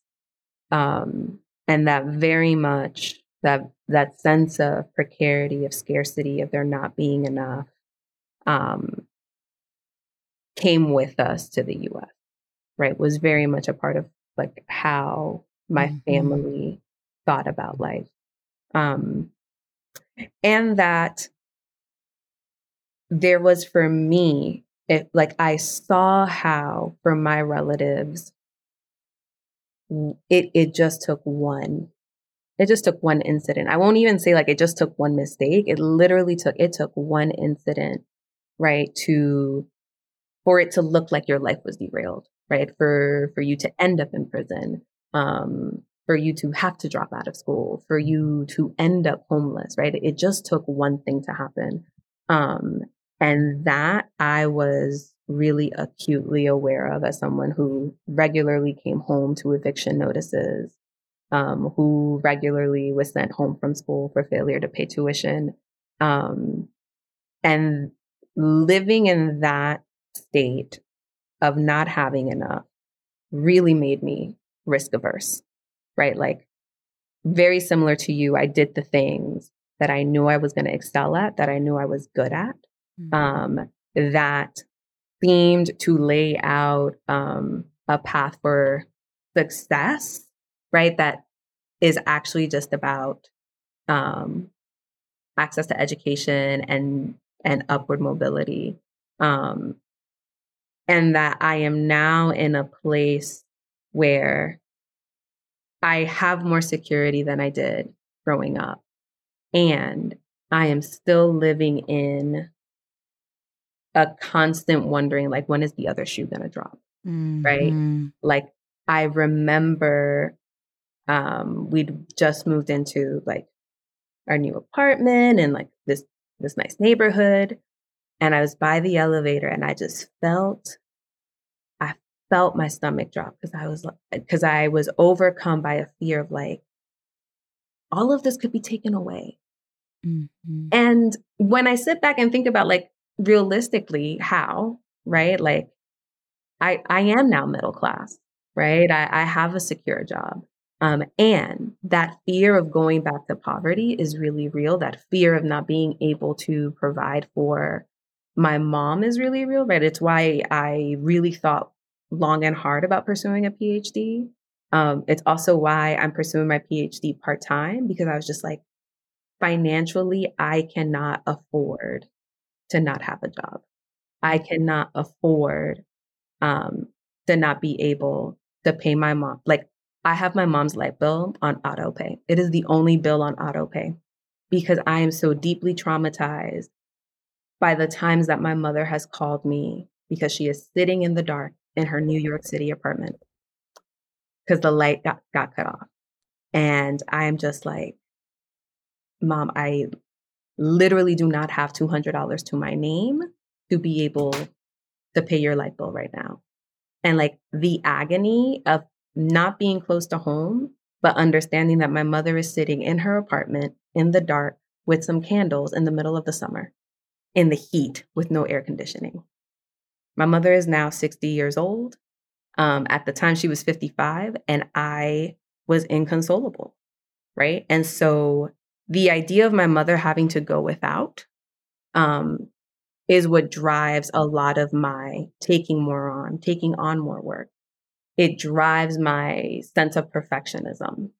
um, and that very much that that sense of precarity, of scarcity, of there not being enough, um, came with us to the U.S. Right, was very much a part of like how my mm-hmm. family thought about life, um, and that there was for me, it like I saw how for my relatives, it it just took one it just took one incident. I won't even say like it just took one mistake. It literally took it took one incident, right, to for it to look like your life was derailed, right? For for you to end up in prison, um, for you to have to drop out of school, for you to end up homeless, right? It just took one thing to happen. Um, and that I was really acutely aware of as someone who regularly came home to eviction notices, um, who regularly was sent home from school for failure to pay tuition. Um, and living in that state of not having enough really made me risk averse, right? Like, very similar to you, I did the things that I knew I was going to excel at, that I knew I was good at, mm-hmm. um, that seemed to lay out um, a path for success right? That is actually just about um, access to education and and upward mobility. Um, and that I am now in a place where I have more security than I did growing up. And I am still living in a constant wondering like when is the other shoe going to drop mm-hmm. right like i remember um, we'd just moved into like our new apartment and like this this nice neighborhood and i was by the elevator and i just felt i felt my stomach drop because i was because i was overcome by a fear of like all of this could be taken away mm-hmm. and when i sit back and think about like realistically how right like i i am now middle class right i, I have a secure job um, and that fear of going back to poverty is really real. That fear of not being able to provide for my mom is really real, right? It's why I really thought long and hard about pursuing a PhD. Um, it's also why I'm pursuing my PhD part time because I was just like, financially, I cannot afford to not have a job. I cannot afford um, to not be able to pay my mom. Like, I have my mom's light bill on auto pay. It is the only bill on auto pay because I am so deeply traumatized by the times that my mother has called me because she is sitting in the dark in her New York City apartment because the light got, got cut off. And I'm just like, Mom, I literally do not have $200 to my name to be able to pay your light bill right now. And like the agony of not being close to home, but understanding that my mother is sitting in her apartment in the dark with some candles in the middle of the summer in the heat with no air conditioning. My mother is now 60 years old. Um, at the time, she was 55, and I was inconsolable. Right. And so the idea of my mother having to go without um, is what drives a lot of my taking more on, taking on more work. It drives my sense of perfectionism,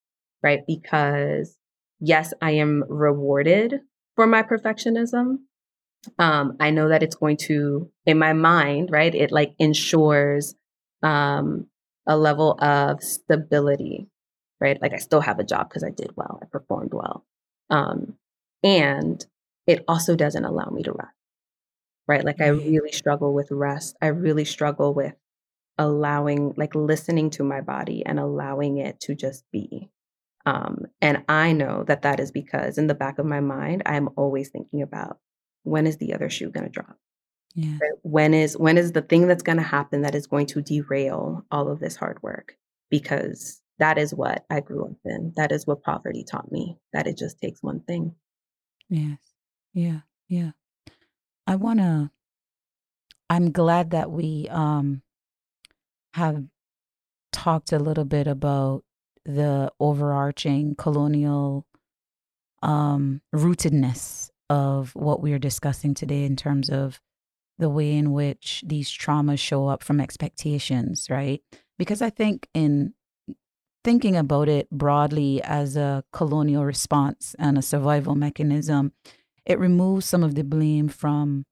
right? Because yes, I am rewarded for my perfectionism, um, I know that it's going to, in my mind, right, it like ensures um, a level of stability, right? Like I still have a job because I did well, I performed well. Um, and it also doesn't allow me to rest, right? Like I really struggle with rest. I really struggle with allowing, like listening to my body and allowing it to just be. Um, and I know that that is because in the back of my mind, I'm always thinking about when is the other shoe going to drop? Yeah. Right? When is when is the thing that's going to happen that is going to derail all of this hard work? Because that is what I grew up in. That is what poverty taught me. That it just takes one thing. Yes. Yeah. Yeah. I want to I'm glad that we um have talked a little bit about the overarching colonial um rootedness of what we are discussing today in terms of the way in which these traumas show up from expectations, right? Because I think in thinking about it broadly as a colonial response and a survival mechanism, it removes some of the blame from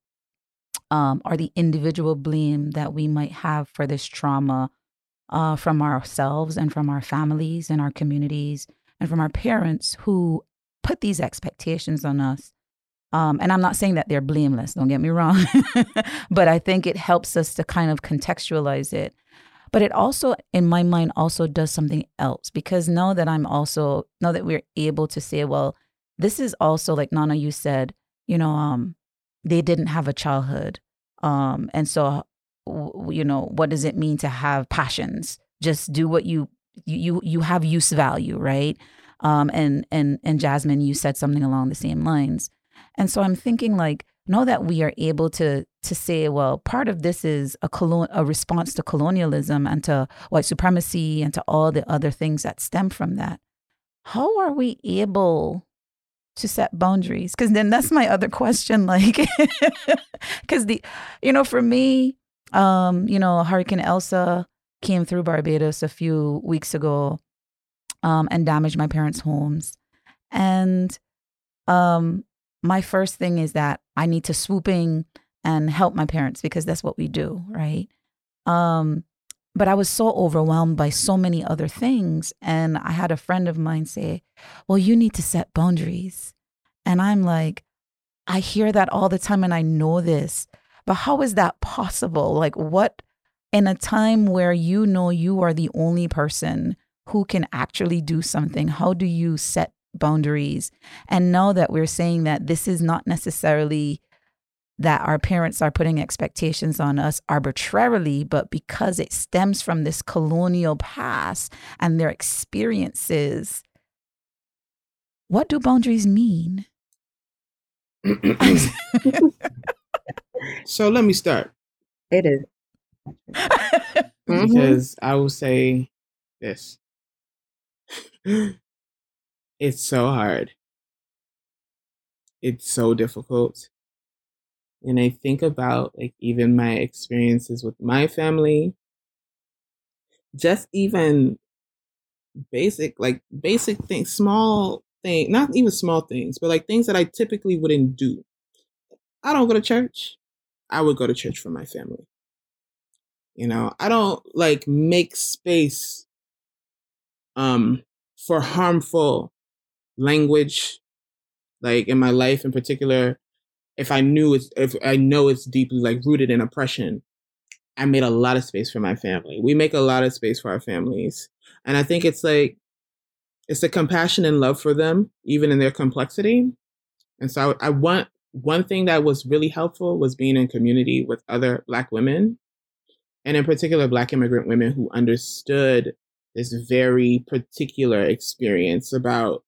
um, or the individual blame that we might have for this trauma uh, from ourselves and from our families and our communities and from our parents who put these expectations on us um, and I'm not saying that they're blameless, don't get me wrong, but I think it helps us to kind of contextualize it. But it also, in my mind, also does something else because now that I'm also, now that we're able to say, well, this is also like Nana, you said, you know, um, they didn't have a childhood. Um, and so, you know, what does it mean to have passions? Just do what you, you, you have use value, right? Um, and, and, and Jasmine, you said something along the same lines. And so I'm thinking like, know that we are able to to say, well, part of this is a colon- a response to colonialism and to white supremacy and to all the other things that stem from that. How are we able to set boundaries? Because then that's my other question. Like, because the, you know, for me, um, you know, Hurricane Elsa came through Barbados a few weeks ago, um, and damaged my parents' homes, and um my first thing is that I need to swoop in and help my parents because that's what we do, right? Um, but I was so overwhelmed by so many other things. And I had a friend of mine say, Well, you need to set boundaries. And I'm like, I hear that all the time and I know this, but how is that possible? Like, what in a time where you know you are the only person who can actually do something, how do you set boundaries and know that we're saying that this is not necessarily that our parents are putting expectations on us arbitrarily, but because it stems from this colonial past and their experiences. What do boundaries mean? so let me start. It is. because mm-hmm. I will say this. It's so hard. It's so difficult and I think about like even my experiences with my family, just even basic, like basic things, small thing, not even small things, but like things that I typically wouldn't do. I don't go to church. I would go to church for my family. You know, I don't like make space um for harmful language like in my life in particular if i knew it's if i know it's deeply like rooted in oppression i made a lot of space for my family. We make a lot of space for our families. And i think it's like it's the compassion and love for them even in their complexity. And so I, I want one thing that was really helpful was being in community with other black women and in particular black immigrant women who understood this very particular experience about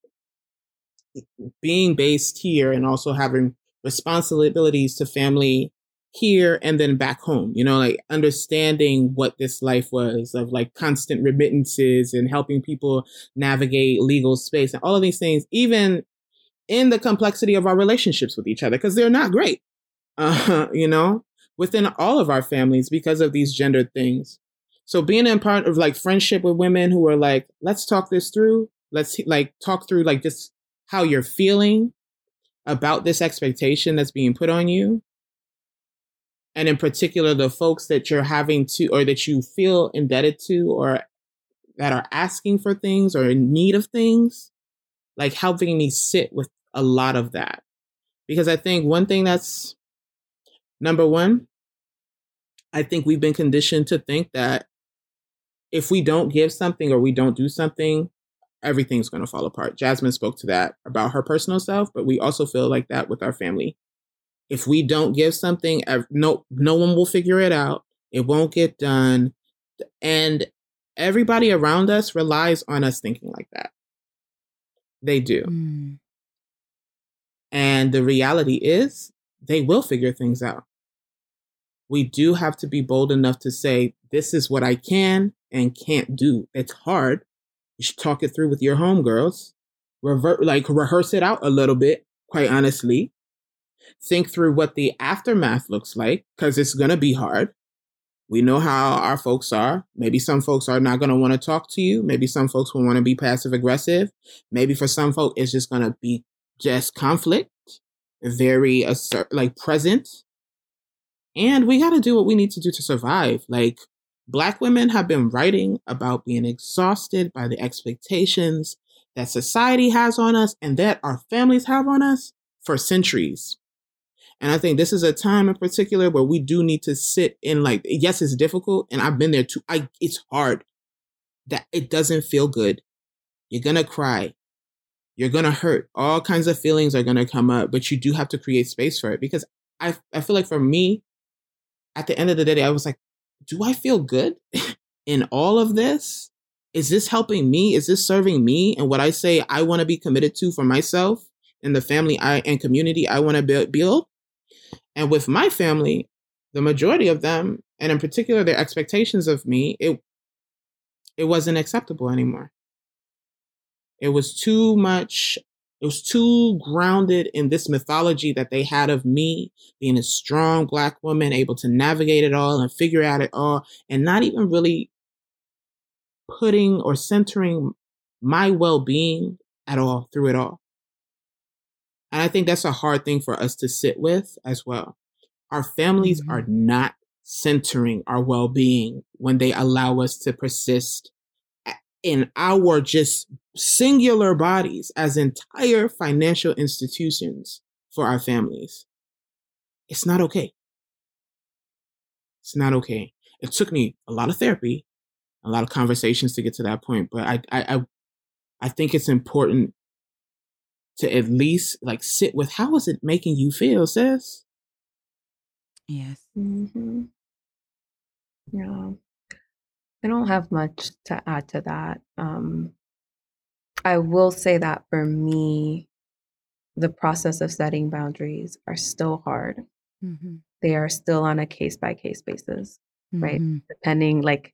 being based here and also having responsibilities to family here and then back home you know like understanding what this life was of like constant remittances and helping people navigate legal space and all of these things even in the complexity of our relationships with each other because they're not great uh, you know within all of our families because of these gendered things. So being in part of like friendship with women who are like let's talk this through. Let's like talk through like just how you're feeling about this expectation that's being put on you. And in particular, the folks that you're having to, or that you feel indebted to, or that are asking for things or in need of things, like helping me sit with a lot of that. Because I think one thing that's number one, I think we've been conditioned to think that if we don't give something or we don't do something, everything's going to fall apart. Jasmine spoke to that about her personal self, but we also feel like that with our family. If we don't give something, no no one will figure it out. It won't get done. And everybody around us relies on us thinking like that. They do. Mm. And the reality is, they will figure things out. We do have to be bold enough to say, this is what I can and can't do. It's hard you should talk it through with your homegirls. Revert, like rehearse it out a little bit, quite honestly. Think through what the aftermath looks like, because it's to be hard. We know how our folks are. Maybe some folks are not to want to talk to you. Maybe some folks will want to be passive aggressive. Maybe for some folk, it's just to be just conflict, very assert, like present. And we got to do what we need to do to survive. Like, Black women have been writing about being exhausted by the expectations that society has on us and that our families have on us for centuries. And I think this is a time in particular where we do need to sit in like, yes, it's difficult. And I've been there too. I, it's hard that it doesn't feel good. You're going to cry. You're going to hurt. All kinds of feelings are going to come up, but you do have to create space for it because I, I feel like for me, at the end of the day, I was like, do I feel good in all of this? Is this helping me? Is this serving me and what I say I want to be committed to for myself and the family I and community I want to build? And with my family, the majority of them, and in particular their expectations of me, it it wasn't acceptable anymore. It was too much it was too grounded in this mythology that they had of me being a strong black woman, able to navigate it all and figure out it all, and not even really putting or centering my well being at all through it all. And I think that's a hard thing for us to sit with as well. Our families mm-hmm. are not centering our well being when they allow us to persist in our just singular bodies as entire financial institutions for our families. It's not okay. It's not okay. It took me a lot of therapy, a lot of conversations to get to that point, but I, I, I, I think it's important to at least like sit with how is it making you feel, sis? Yes. Mm-hmm. Yeah. I don't have much to add to that. Um, I will say that for me, the process of setting boundaries are still hard. Mm-hmm. They are still on a case by case basis, mm-hmm. right? Depending, like,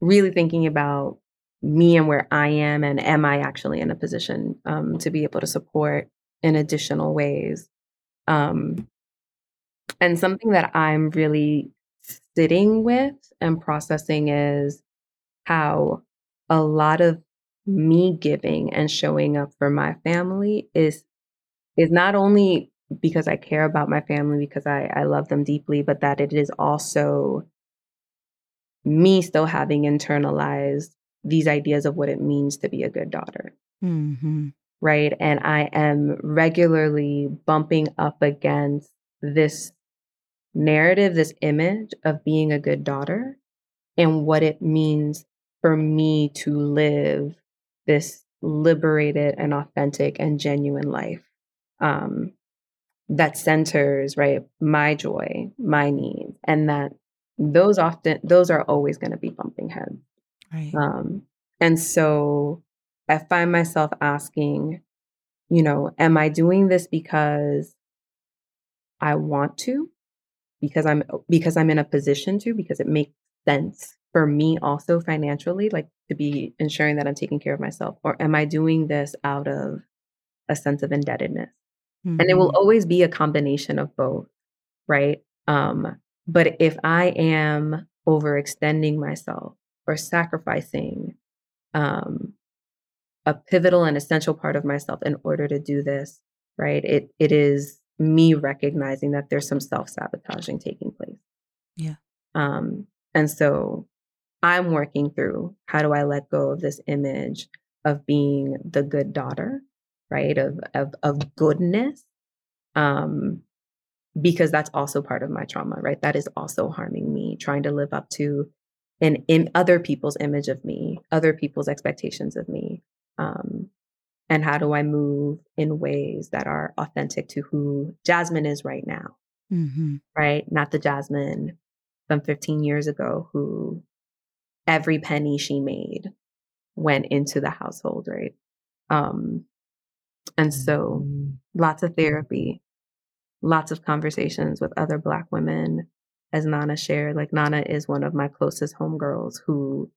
really thinking about me and where I am, and am I actually in a position um, to be able to support in additional ways? Um, and something that I'm really sitting with and processing is how a lot of me giving and showing up for my family is is not only because I care about my family because I, I love them deeply, but that it is also me still having internalized these ideas of what it means to be a good daughter. Mm-hmm. Right. And I am regularly bumping up against this narrative, this image of being a good daughter and what it means for me to live this liberated and authentic and genuine life um, that centers right my joy my needs and that those often those are always going to be bumping heads. Right. um, and so i find myself asking you know am i doing this because i want to? Because i'm because i'm in a position to? Because it makes sense for me also financially like to be ensuring that i'm taking care of myself or am i doing this out of a sense of indebtedness Mm-hmm. and it will always be a combination of both right um but if i am overextending myself or sacrificing um a pivotal and essential part of myself in order to do this right it it is me recognizing that there's some self-sabotaging taking place Yeah. um and so i'm working through how do i let go of this image of being the good daughter right of of of goodness um because that's also part of my trauma right that is also harming me trying to live up to an in other people's image of me other people's expectations of me um and how do i move in ways that are authentic to who jasmine is right now Mm-hmm. right not the jasmine from 15 years ago who every penny she made went into the household right um and so Mm, lots of therapy, lots of conversations with other Black women. As Nana shared, like Nana is one of my closest homegirls who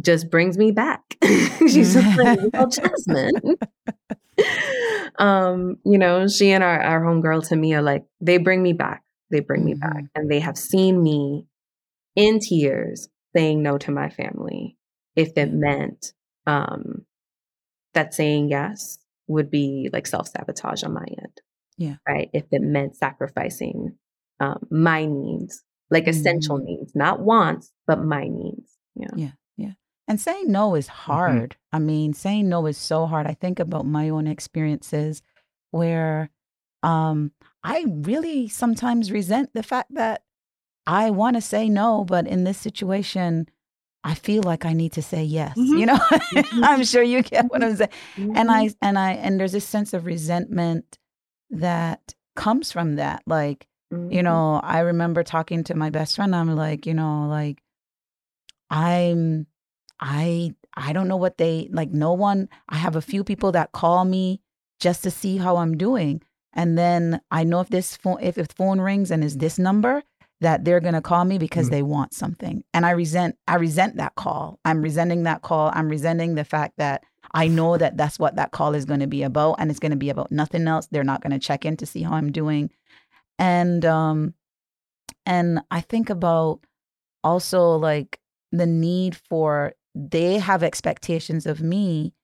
just brings me back. She's just like, well, Jasmine. um, you know, she and our, our homegirl Tamia, like, they bring me back. They bring me back. Mhm. And they have seen me in tears saying no to my family if it meant um, that saying yes would be like self sabotage on my end. Yeah. Right. If it meant sacrificing um, my needs, like essential Mhm. needs, not wants, but my needs. Yeah. Yeah, yeah. And saying no is hard. I mean, saying no is so hard. I think about my own experiences where um I really sometimes resent the fact that I want to say no, but in this situation I feel like I need to say yes. Mhm. You know? I'm sure you get what I'm saying. And Mhm. I and I and there's this sense of resentment that comes from that. Like, you Mhm. know, I remember talking to my best friend. I'm like, you know, like I'm I I don't know what they like no one I have a few people that call me just to see how I'm doing. And then I know if this phone if the phone rings and is this number that they're going to call me because Mm. they want something. And I resent I resent that call. I'm resenting that call. I'm resenting the fact that I know that that's what that call is going to be about and it's going to be about nothing else. They're not going to check in to see how I'm doing. And um and I think about also like the need for they have expectations of me,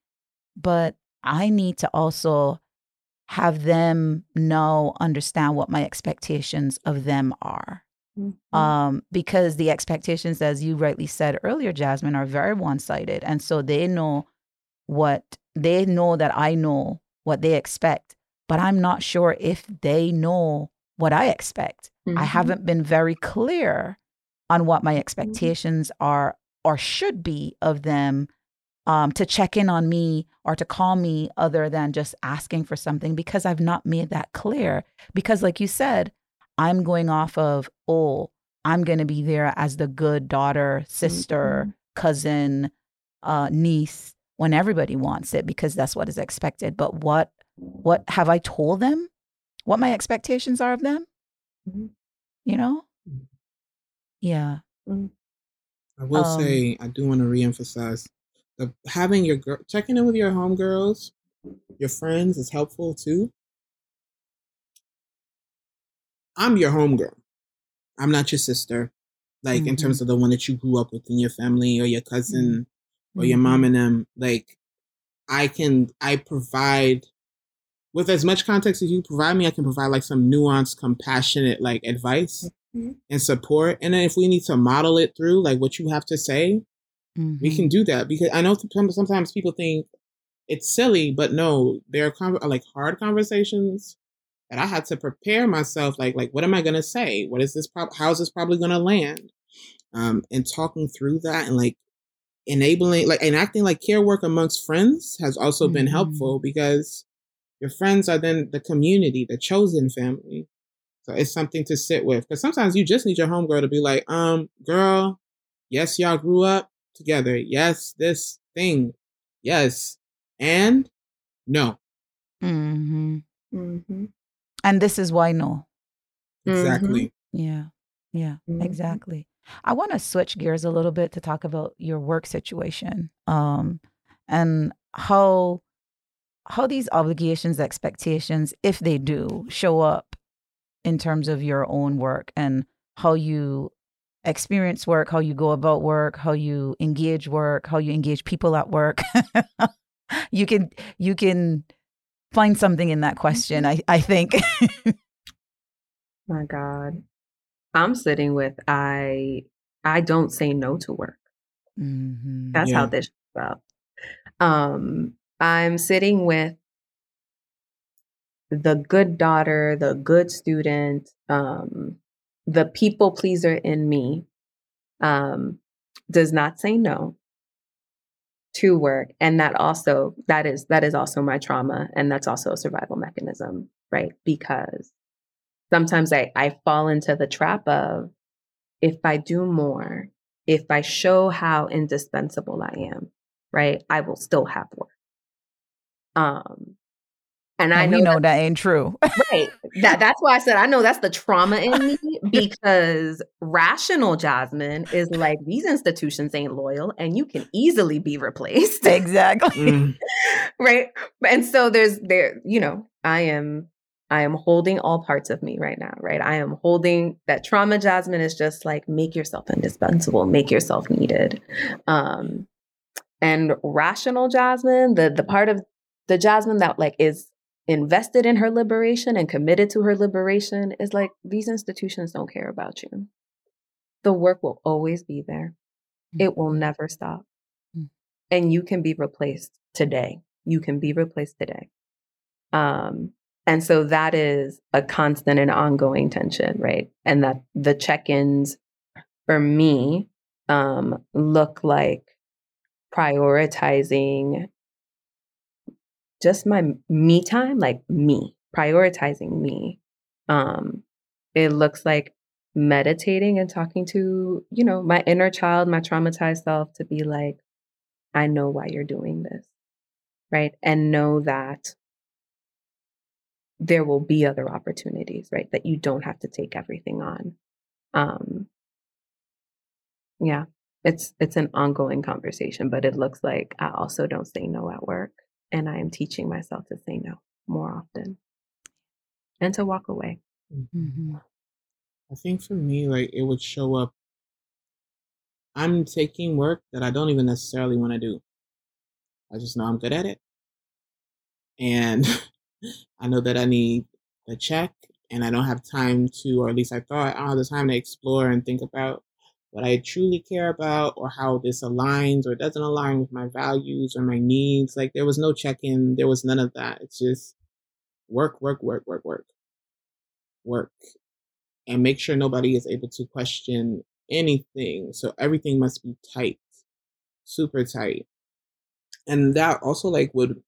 but I need to also have them know, understand what my expectations of them are. Mhm. Um, because the expectations, as you rightly said earlier, Jasmine, are very one sided. And so they know what they know that I know what they expect, but I'm not sure if they know what I expect. I Mhm. haven't been very clear on what my expectations are or should be of them um, to check in on me or to call me other than just asking for something because I've not made that clear. Because, like you said, I'm going off of, oh, I'm going to be there as the good daughter, sister, cousin, uh, niece when everybody wants it because that's what is expected. But what what have I told them? What my expectations are of them? Mhm. You know? Mhm. Yeah. I will Um, say, I do want to reemphasize the having your girl checking in with your homegirls, your friends is helpful too. I'm your homegirl. I'm not your sister. Like mm-hmm. in terms of the one that you grew up with in your family or your cousin mm-hmm. or your mom and them. Like I can I provide with as much context as you provide me, I can provide like some nuanced, compassionate like advice mm-hmm. and support. And then if we need to model it through like what you have to say, mm-hmm. we can do that. Because I know sometimes people think it's silly, but no, there are con- like hard conversations that I had to prepare myself. Like, like what am I gonna say? What is this? Pro- how is this probably gonna land? Um, and talking through that and like enabling, like, and acting like care work amongst friends has also mm-hmm. been helpful because your friends are then the community, the chosen family. So it's something to sit with. Because sometimes you just need your homegirl to be like, um, girl, yes, y'all grew up together. Yes, this thing. Yes. And no. Mm-hmm. Mm-hmm. And this is why no. Exactly. Mm-hmm. Yeah. Yeah, mm-hmm. exactly. I want to switch gears a little bit to talk about your work situation um, and how how these obligations, expectations, if they do, show up in terms of your own work and how you experience work, how you go about work, how you engage work, how you engage people at work. you can you can find something in that question, I, I think. My God. I'm sitting with I I don't say no to work. Mm-hmm. That's yeah. how this is about. Um I'm sitting with the good daughter, the good student, um, the people pleaser in me um, does not say no to work and that also that is that is also my trauma and that's also a survival mechanism right? Because sometimes i i fall into the trap of if i do more if i show how indispensable i am right i will still have work. Um, and, and I know, know that, that, ain't true. right. That that's why I said I know that's the trauma in me because rational Jasmine is like these institutions ain't loyal and you can easily be replaced. Exactly. Mm. right. And so there's there, you know, I am I am holding all parts of me right now, right? I am holding that trauma Jasmine is just like make yourself indispensable, make yourself needed. Um and rational Jasmine, the the part of the Jasmine that like is invested in her liberation and committed to her liberation is like these institutions don't care about you. The work will always be there. Mm-hmm. It will never stop. Mm-hmm. And you can be replaced today. You can be replaced today. Um, and so that is a constant and ongoing tension, right? And that the check-ins for me um, look like prioritizing just my me time, like me, prioritizing me. Um, it looks like meditating and talking to, you know, my inner child, my traumatized self to be like, I know why you're doing this. Right. And know that there will be other opportunities, right? That you don't have to take everything on. Um, yeah, it's it's an ongoing conversation, but it looks like I also don't say no at work. And I am teaching myself to say no more often and to walk away. Mm-hmm. I think for me, like it would show up. I'm taking work that I don't even necessarily want to do. I just know I'm good at it. And I know that I need a check and I don't have time to, or at least I thought I don't have the time to explore and think about what I truly care about or how this aligns or doesn't align with my values or my needs. Like there was no check in, there was none of that. It's just work, work, work, work, work, work. And make sure nobody is able to question anything. So everything must be tight, super tight. And that also like would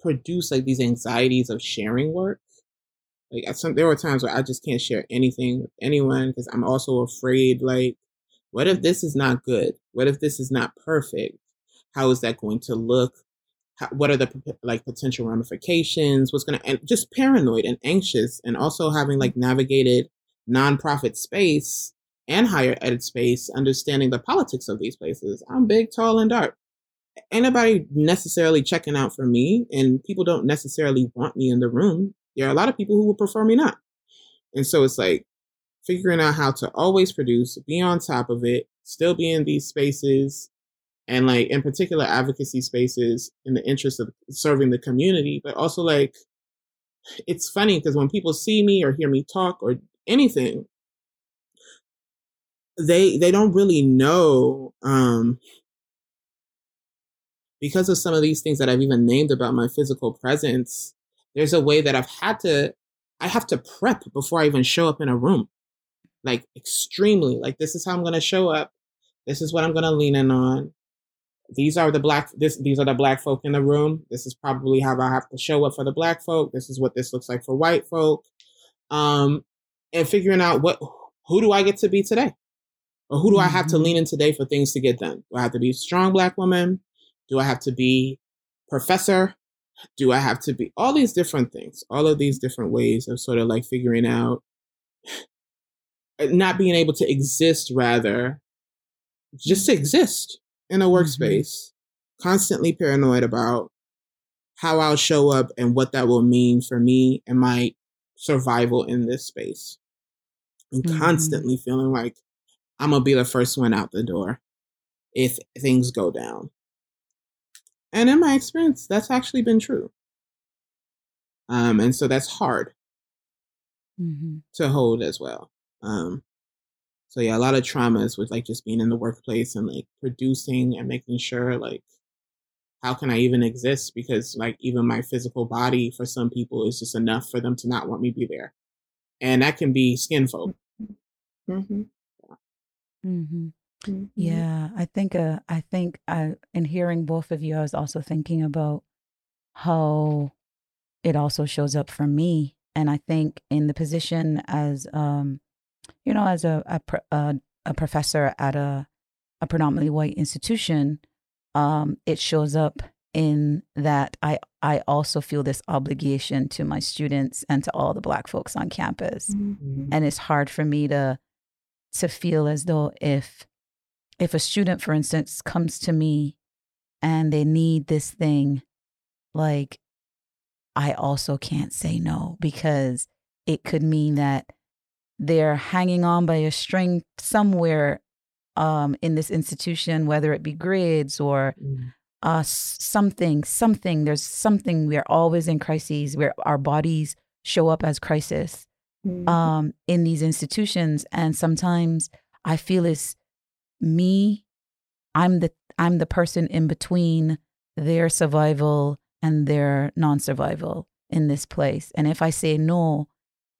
produce like these anxieties of sharing work like some, there were times where I just can't share anything with anyone because I'm also afraid. Like, what if this is not good? What if this is not perfect? How is that going to look? How, what are the like potential ramifications? What's gonna and just paranoid and anxious, and also having like navigated nonprofit space and higher ed space, understanding the politics of these places. I'm big, tall, and dark. Ain't nobody necessarily checking out for me, and people don't necessarily want me in the room there are a lot of people who would prefer me not. And so it's like figuring out how to always produce, be on top of it, still be in these spaces, and like in particular advocacy spaces in the interest of serving the community, but also like it's funny because when people see me or hear me talk or anything, they they don't really know um because of some of these things that I've even named about my physical presence, there's a way that I've had to I have to prep before I even show up in a room. Like extremely. Like this is how I'm gonna show up. This is what I'm gonna lean in on. These are the black this these are the black folk in the room. This is probably how I have to show up for the black folk. This is what this looks like for white folk. Um and figuring out what who do I get to be today? Or who do I have to mm-hmm. lean in today for things to get done? Do I have to be a strong black woman? Do I have to be professor? Do I have to be all these different things? All of these different ways of sort of like figuring out not being able to exist, rather, just to exist in a mm-hmm. workspace, constantly paranoid about how I'll show up and what that will mean for me and my survival in this space. And mm-hmm. constantly feeling like I'm gonna be the first one out the door if things go down. And in my experience, that's actually been true. Um, and so that's hard mm-hmm. to hold as well. Um, so yeah, a lot of traumas with like just being in the workplace and like producing and making sure like how can I even exist? Because like even my physical body for some people is just enough for them to not want me to be there, and that can be skin folk. Mm-hmm. Mm-hmm. Mm-hmm. Yeah, I think uh I think I in hearing both of you, I was also thinking about how it also shows up for me. And I think in the position as um, you know, as a a, a, a professor at a a predominantly white institution, um, it shows up in that I I also feel this obligation to my students and to all the black folks on campus. Mm-hmm. And it's hard for me to to feel as though if if a student, for instance, comes to me and they need this thing, like I also can't say no because it could mean that they're hanging on by a string somewhere um, in this institution, whether it be grades or mm. uh, something, something. There's something. We're always in crises where our bodies show up as crisis mm. um, in these institutions, and sometimes I feel it's me i'm the i'm the person in between their survival and their non-survival in this place. And if i say no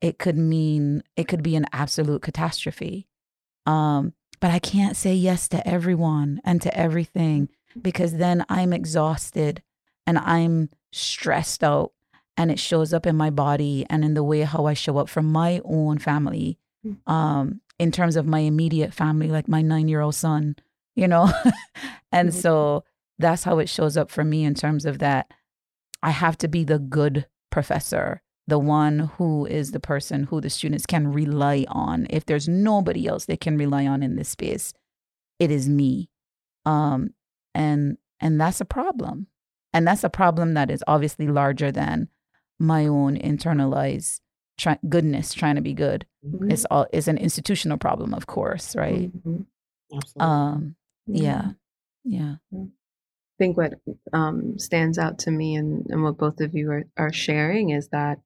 it could mean it could be an absolute catastrophe. Um but i can't say yes to everyone and to everything because then i'm exhausted and i'm stressed out and it shows up in my body and in the way how i show up for my own family. Mm. um in terms of my immediate family, like my nine year old son, you know? and mm-hmm. so that's how it shows up for me in terms of that. I have to be the good professor, the one who is the person who the students can rely on. If there's nobody else they can rely on in this space, it is me. Um, and and that's a problem. And that's a problem that is obviously larger than my own internalized try, goodness trying to be good mm-hmm. it's all is an institutional problem of course right? Mm-hmm. um yeah. yeah. I think what um, stands out to me and, and what both of you are, are sharing is that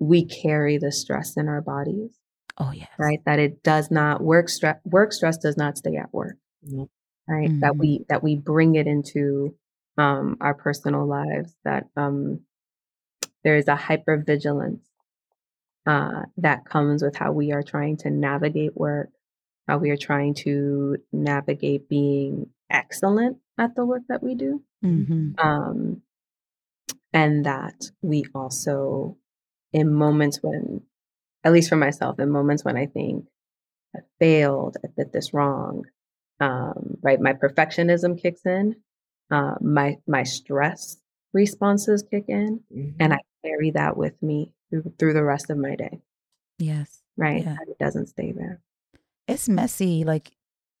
we carry the stress in our bodies oh yeah right? That it does not work stress work stress does not stay at work mm-hmm. right? That mm-hmm. we that we bring it into um, our personal lives that um, there is a hypervigilance uh, that comes with how we are trying to navigate work, how we are trying to navigate being excellent at the work that we do. Mm-hmm. Um, and that we also, in moments when, at least for myself, in moments when I think I failed, I did this wrong, um, right? My perfectionism kicks in, uh, my my stress responses kick in, mm-hmm. and I carry that with me through, through the rest of my day. Yes. Right. Yeah. It doesn't stay there. It's messy. Like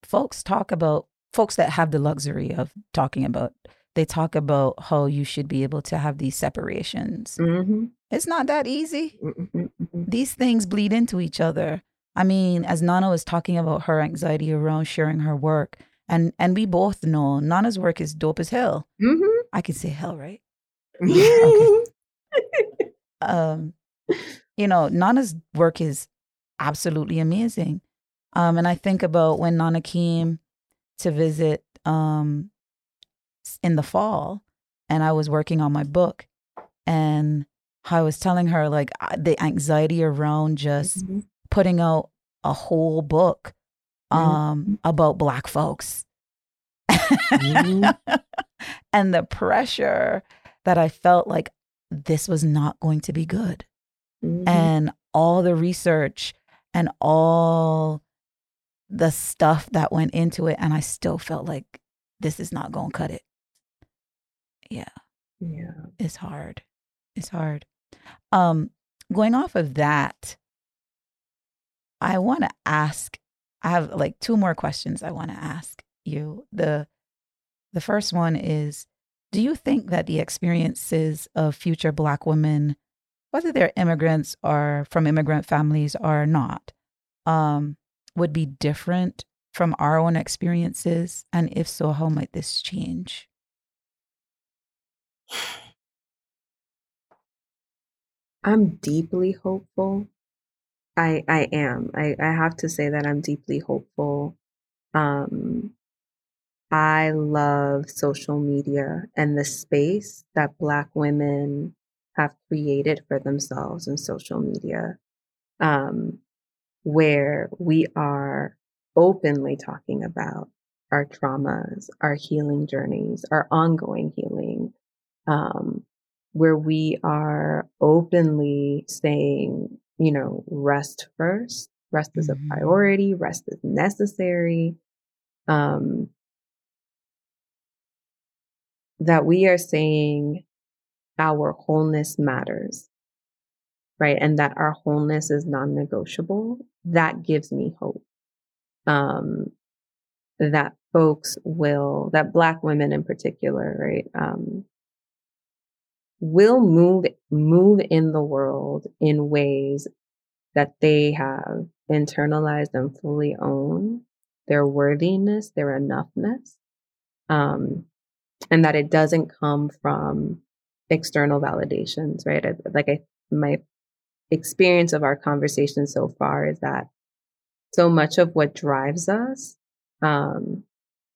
folks talk about folks that have the luxury of talking about they talk about how you should be able to have these separations. Mm-hmm. It's not that easy. Mm-hmm. These things bleed into each other. I mean, as Nana was talking about her anxiety around sharing her work, and and we both know Nana's work is dope as hell. Mm-hmm. I can say hell, right? Okay. Um, you know, Nana's work is absolutely amazing. Um, and I think about when Nana came to visit um in the fall, and I was working on my book, and I was telling her like the anxiety around just Mhm. putting out a whole book um about black folks Mhm. and the pressure that I felt like this was not going to be good Mhm. and all the research and all the stuff that went into it and I still felt like this is not going to cut it. Yeah, yeah. it's hard. It's hard. Um going off of that I want to ask I have like two more questions I want to ask you. The the first one is do you think that the experiences of future black women whether they're immigrants or from immigrant families or not um would be different from our own experiences and if so how might this change? I'm deeply hopeful. I I am. I, I have to say that I'm deeply hopeful. Um I love social media and the space that black women have created for themselves in social media. Um where we are openly talking about our traumas, our healing journeys, our ongoing healing, um, where we are openly saying, you know, rest first, rest is a Mhm. priority, rest is necessary. Um, that we are saying our wholeness matters, right? And that our wholeness is non negotiable. That gives me hope. Um, that folks will, that Black women in particular, right? Um, will move move in the world in ways that they have internalized and fully own their worthiness, their enoughness, um, and that it doesn't come from external validations, right? Like I, my experience of our conversation so far is that so much of what drives us um,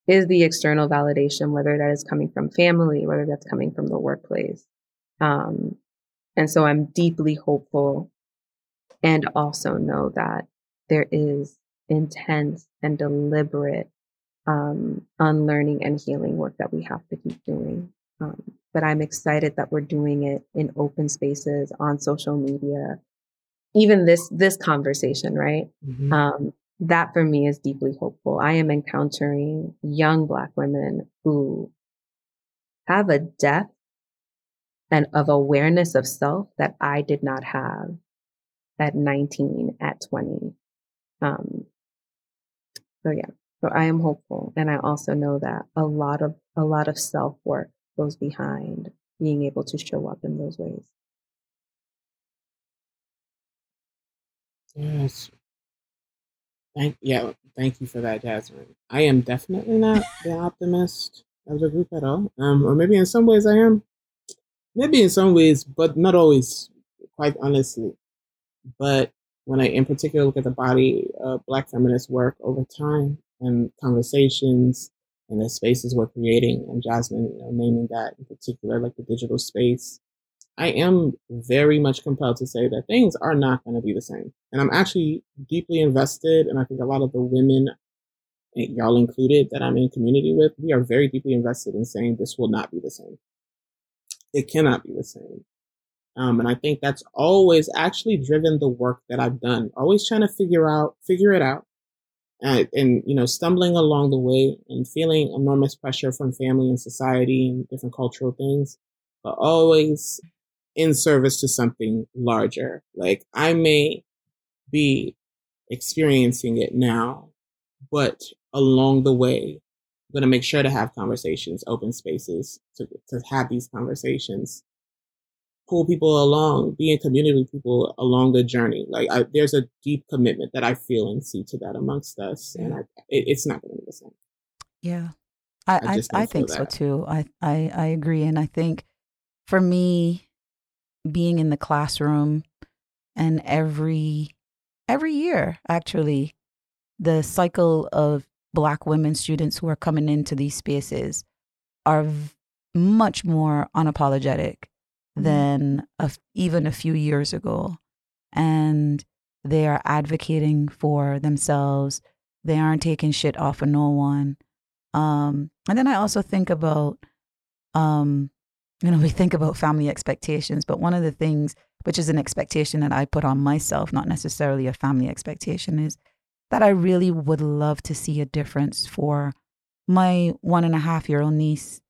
is the external validation, whether that is coming from family, whether that's coming from the workplace. Um, and so I'm deeply hopeful and also know that there is intense and deliberate um, unlearning and healing work that we have to keep doing. Um, but I'm excited that we're doing it in open spaces on social media. Even this this conversation, right? Mhm. Um, that for me is deeply hopeful. I am encountering young Black women who have a depth and of awareness of self that I did not have at 19, at 20. Um, so yeah, so I am hopeful, and I also know that a lot of a lot of self work goes behind being able to show up in those ways. Yes. Thank yeah, thank you for that, Jasmine. I am definitely not the optimist of the group at all. Um, or maybe in some ways I am. Maybe in some ways, but not always, quite honestly. But when I in particular look at the body of black feminist work over time and conversations and the spaces we're creating, and Jasmine, you know, naming that in particular, like the digital space, I am very much compelled to say that things are not going to be the same. And I'm actually deeply invested, and I think a lot of the women, eh, y'all included, that I'm in community with, we are very deeply invested in saying this will not be the same. It cannot be the same. Um, and I think that's always actually driven the work that I've done, always trying to figure out, figure it out. And, and, you know, stumbling along the way and feeling enormous pressure from family and society and different cultural things, but always in service to something larger. Like I may be experiencing it now, but along the way, I'm going to make sure to have conversations, open spaces to, to have these conversations, pull people along, be in community with people along the journey. Like I, there's a deep commitment that I feel and see to that amongst us, and I, it, it's not going to be the same. Yeah, I I, I, think so too. I, I I agree, and I think for me, being in the classroom and every every year actually the cycle of black women students who are coming into these spaces are v- much more unapologetic. Than a, even a few years ago and they are advocating for themselves. They aren't taking shit off of no one. Um, and then i also think about um, you know we think about family expectations but one of the things which is an expectation that I put on myself, not necessarily a family expectation, is that I really would love to see a difference for my one and a half year old niece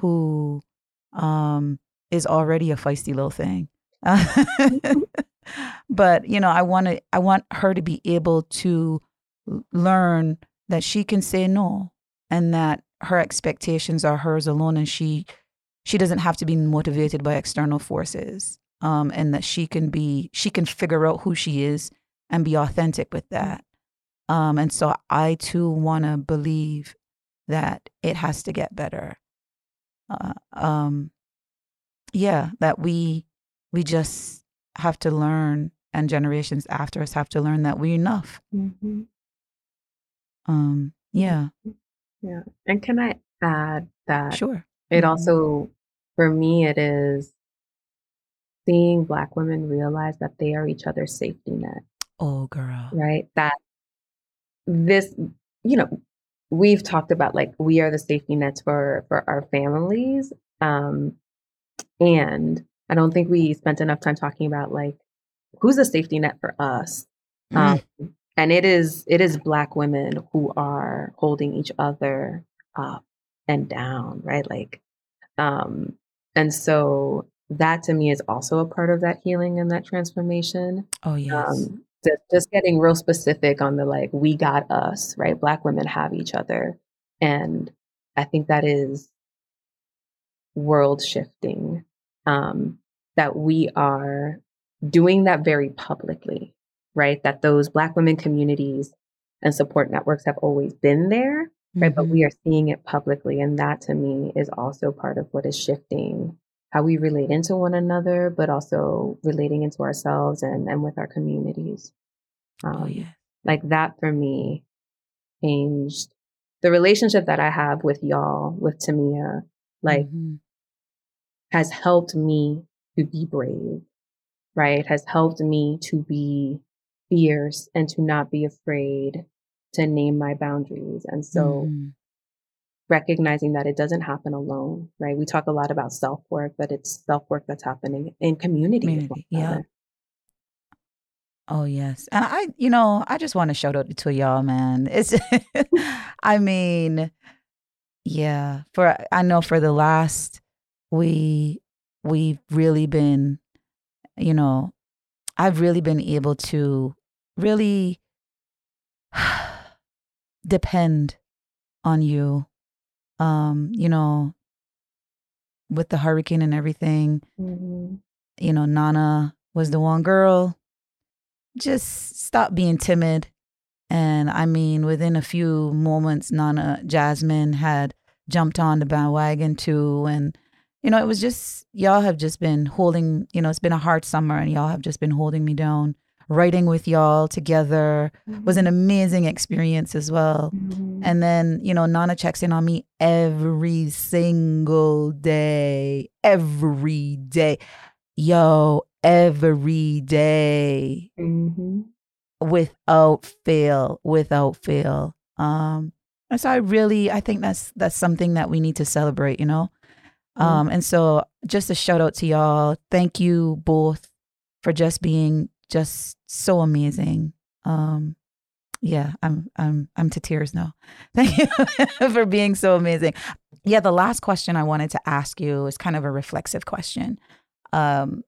who um, is already a feisty little thing. but you know, I want to I want her to be able to learn that she can say no and that her expectations are hers alone and she she doesn't have to be motivated by external forces um, and that she can be she can figure out who she is and be authentic with that. Um, and so i too want to believe that it has to get better. Uh, um, yeah that we we just have to learn and generations after us have to learn that we're enough mm-hmm. um yeah yeah and can i add that sure it mm-hmm. also for me it is seeing Black women realize that they are each other's safety net. Oh, girl. Right? That this, you know, we've talked about like we are the safety nets for for our families. Um, and I don't think we spent enough time talking about like who's a safety net for us. Mm. Um, and it is it is black women who are holding each other up and down, right? Like um and so that to me is also a part of that healing and that transformation. Oh, yes. Um, just, just getting real specific on the like, we got us, right? Black women have each other. And I think that is world shifting. Um, that we are doing that very publicly, right? That those Black women communities and support networks have always been there, right? Mm-hmm. But we are seeing it publicly. And that to me is also part of what is shifting how we relate into one another, but also relating into ourselves and, and with our communities. Oh, um, oh, yeah. Like that for me changed the relationship that I have with y'all, with Tamia, like mm-hmm. Has helped me to be brave, right? Has helped me to be fierce and to not be afraid to name my boundaries. And so mm-hmm recognizing that it doesn't happen alone, right? We talk a lot about self work, but it's self work that's happening in community. community yeah. Oh yes, and I, you know, I just want to shout out to y'all, man. It's, I mean, yeah. For I know for the last, we we've really been, you know, I've really been able to really depend on you um, you know, with the hurricane and everything, mm-hmm. you know, Nana was the one girl. Just stop being timid. And I mean, within a few moments, Nana Jasmine had jumped on the bandwagon too. And, you know, it was just, y'all have just been holding, you know, it's been a hard summer and y'all have just been holding me down writing with y'all together mm-hmm. was an amazing experience as well. Mm-hmm. And then, you know, Nana checks in on me every single day, every day. Yo, every day. Mm-hmm. Without fail, without fail. Um, and so I really, I think that's that's something that we need to celebrate, you know. Mm-hmm. Um, and so just a shout out to y'all. Thank you both for just being just so amazing. Um, yeah, I'm I'm I'm to tears now. Thank you for being so amazing. Yeah, the last question I wanted to ask you is kind of a reflexive question. Um,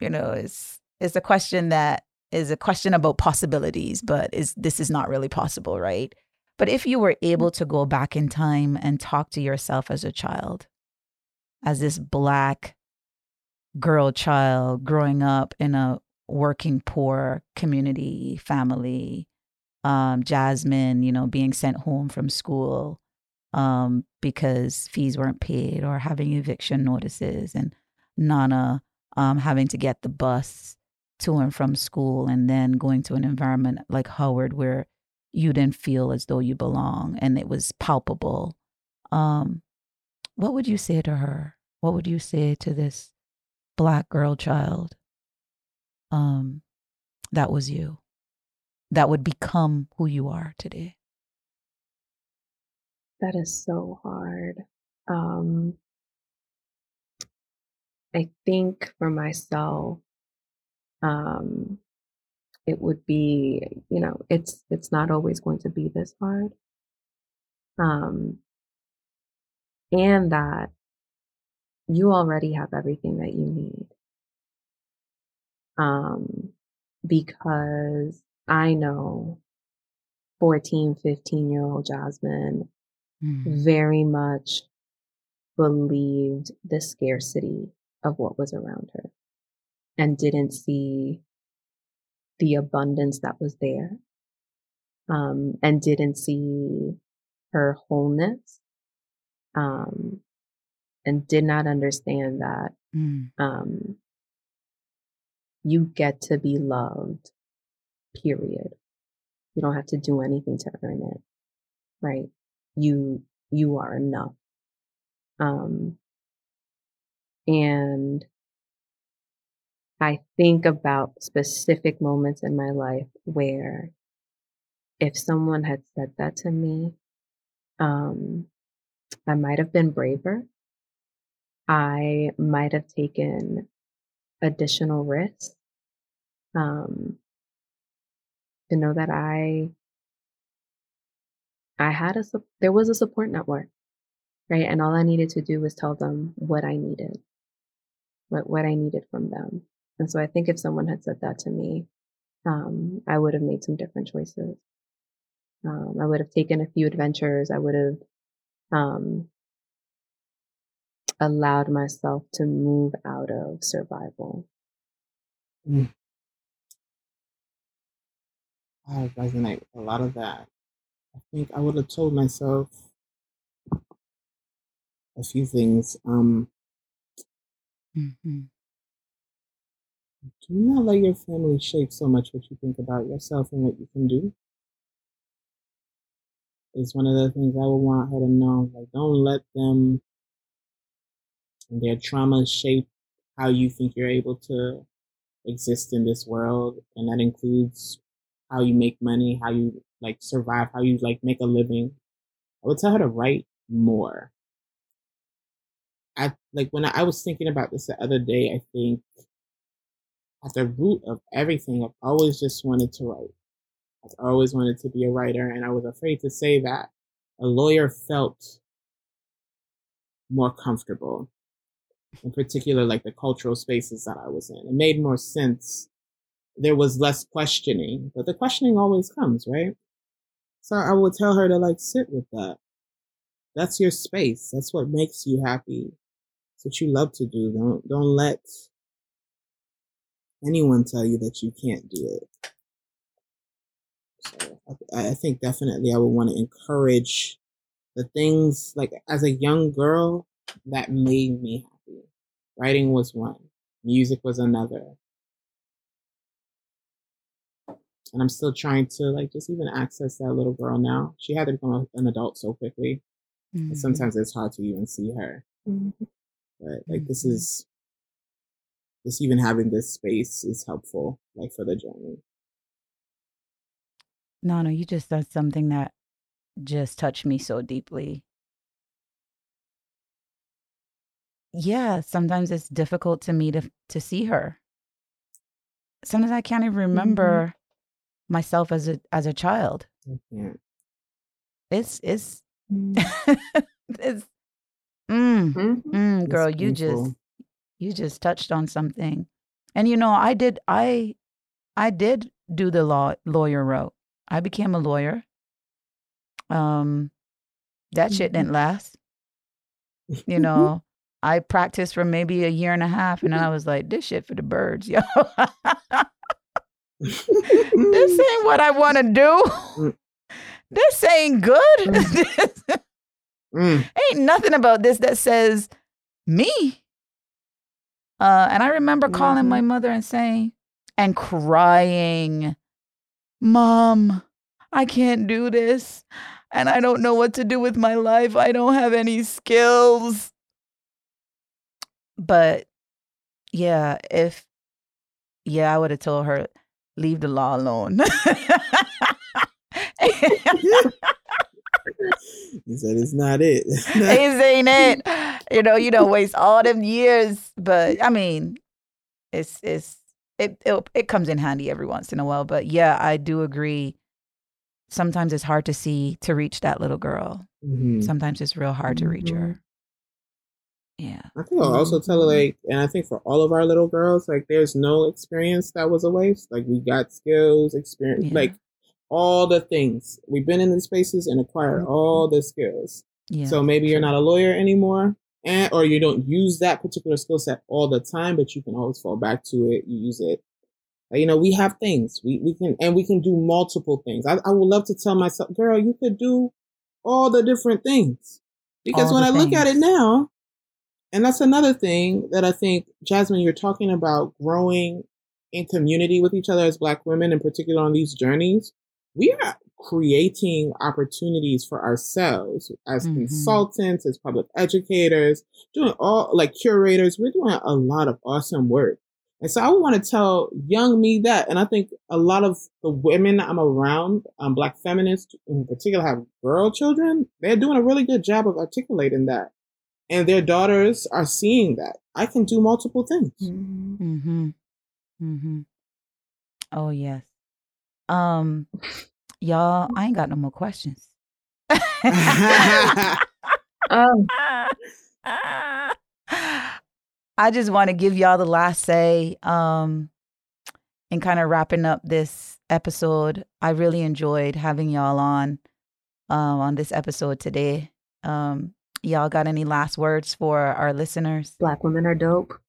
you know, is is a question that is a question about possibilities, but is this is not really possible, right? But if you were able to go back in time and talk to yourself as a child, as this black girl child growing up in a working poor community family, um, Jasmine, you know, being sent home from school um, because fees weren't paid or having eviction notices, and Nana um, having to get the bus to and from school and then going to an environment like Howard where you didn't feel as though you belong and it was palpable. Um, what would you say to her? What would you say to this black girl child? Um, that was you. That would become who you are today. That is so hard. Um, I think for myself, um, it would be, you know, it's it's not always going to be this hard. Um, and that you already have everything that you need. Um, because I know 14, 15 year old Jasmine mm. very much believed the scarcity of what was around her and didn't see the abundance that was there um, and didn't see her wholeness um, and did not understand that mm. um, you get to be loved period. You don't have to do anything to earn it right? You you are enough. Um and I think about specific moments in my life where if someone had said that to me, um, I might have been braver. I might have taken additional risks. Um, to know that I, I had a, there was a support network, right? And all I needed to do was tell them what I needed, what, what I needed from them. And so I think if someone had said that to me, um, I would have made some different choices. Um, I would have taken a few adventures. I would have um, allowed myself to move out of survival. Mm. I resonate with a lot of that. I think I would have told myself a few things. Um, mm-hmm. Do not let your family shape so much what you think about yourself and what you can do. Is one of the things I would want her to know. Like, don't let them their trauma shape how you think you're able to exist in this world. And that includes how you make money, how you like survive, how you like make a living. I would tell her to write more. I like when I, I was thinking about this the other day, I think at the root of everything, I've always just wanted to write. I've always wanted to be a writer, and I was afraid to say that. A lawyer felt more comfortable, in particular, like the cultural spaces that I was in. It made more sense. There was less questioning, but the questioning always comes, right? So I would tell her to like sit with that. That's your space. That's what makes you happy. It's what you love to do. Don't don't let anyone tell you that you can't do it. I, I think definitely I would want to encourage the things like as a young girl that made me happy. Writing was one, music was another. And I'm still trying to like just even access that little girl now. She had to become an adult so quickly. Mm-hmm. Sometimes it's hard to even see her. Mm-hmm. But like this mm-hmm. is just even having this space is helpful, like for the journey. No, no, you just said something that just touched me so deeply. Yeah, sometimes it's difficult to me to to see her. Sometimes I can't even mm-hmm. remember mm-hmm. myself as a as a child. Yeah. It's it's mm. it's mm, mm-hmm. mm, girl, you just you just touched on something. And you know, I did I I did do the law lawyer route. I became a lawyer. Um, that shit Mm-hmm. didn't last. You know, I practiced for maybe a year and a half, and then I was like, "This shit for the birds, yo. this ain't what I want to do. Mm. this ain't good. Mm. ain't nothing about this that says me." Uh, and I remember calling my mother and saying, and crying, "Mom, I can't do this." and I don't know what to do with my life. I don't have any skills. But yeah, if yeah, I would have told her leave the law alone. He said it's not it. it ain't it. You know, you don't waste all them years. But I mean, it's it's it, it comes in handy every once in a while. But yeah, I do agree. Sometimes it's hard to see to reach that little girl. Mhm. Sometimes it's real hard to reach mm-hmm. her. Yeah. I think I'll also mm-hmm. tell her like, and I think for all of our little girls, like, there's no experience that was a waste. Like, we got skills, experience, Yeah. like all the things we've been in these spaces and acquired all the skills. Yeah. So maybe you're not a lawyer anymore, and or you don't use that particular skill set all the time, but you can always fall back to it. You use it. You know, we have things we we can and we can do multiple things. I, I would love to tell myself, girl, you could do all the different things because All when I look at it now, and that's another thing that I think, Jasmine, you're talking about growing in community with each other as Black women, in particular on these journeys. We are creating opportunities for ourselves as Mhm. consultants, as public educators, doing all like curators. We're doing a lot of awesome work. And so I would want to tell young me that. And I think a lot of the women I'm around, um, Black feminists in particular, have girl children. They're doing a really good job of articulating that and their daughters are seeing that I can do multiple things. Mhm. Mm-hmm. Mm-hmm. Oh yes. Um, y'all, I ain't got no more questions. Oh, I just want to give y'all the last say. Um, and kind of wrapping up this episode. I really enjoyed having y'all on um on this episode today. Um, y'all got any last words for our listeners? black women are dope.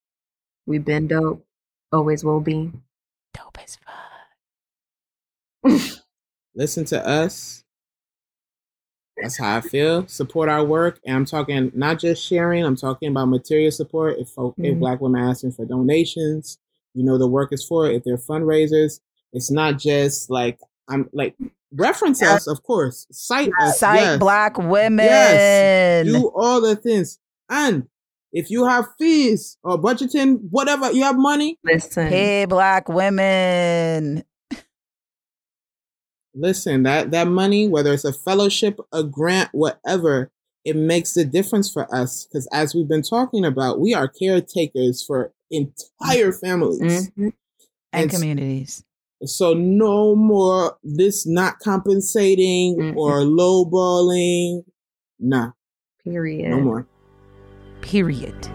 We've been dope. Always will be. Dope as fuck. Listen to us. That's how I feel. Support our work, and I'm talking not just sharing. I'm talking about material support. If folk, if Mhm. Black women are asking for donations, you know the work is for. it. If they're fundraisers, it's not just like I'm like reference us, of course. Cite us. Cite yes. black women. Yes. do all the things. And if you have fees or budgeting, whatever, you have money, Listen. Hey, black women. Listen, that, that money, whether it's a fellowship, a grant, whatever, it makes a difference for us. Because as we've been talking about, we are caretakers for entire families. Mhm. and And communities. So no more this not compensating Mm-mm. or lowballing. Nah, Period. no more. Period.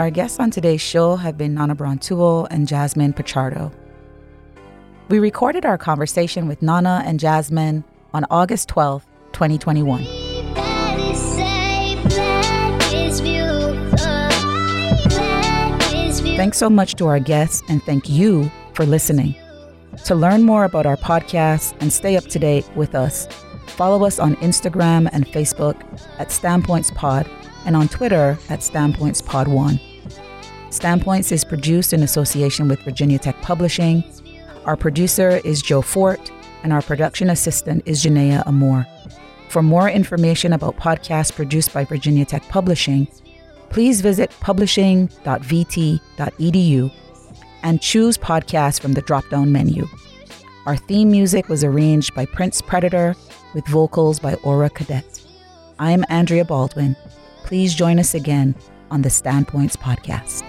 Our guests on today's show have been Nana Brantuo and Jasmine Pichardo. We recorded our conversation with Nana and Jasmine on August 12th, 2021. Thanks so much to our guests and thank you for listening. To learn more about our podcast and stay up to date with us, follow us on Instagram and Facebook at Standpoints Pod and on Twitter at Standpoints Pod 1. Standpoints is produced in association with Virginia Tech Publishing. Our producer is Joe Fort, and our production assistant is Janaea Amore. For more information about podcasts produced by Virginia Tech Publishing, please visit publishing.vt.edu and choose podcasts from the drop down menu. Our theme music was arranged by Prince Predator with vocals by Aura Cadet. I'm Andrea Baldwin. Please join us again on the Standpoints podcast.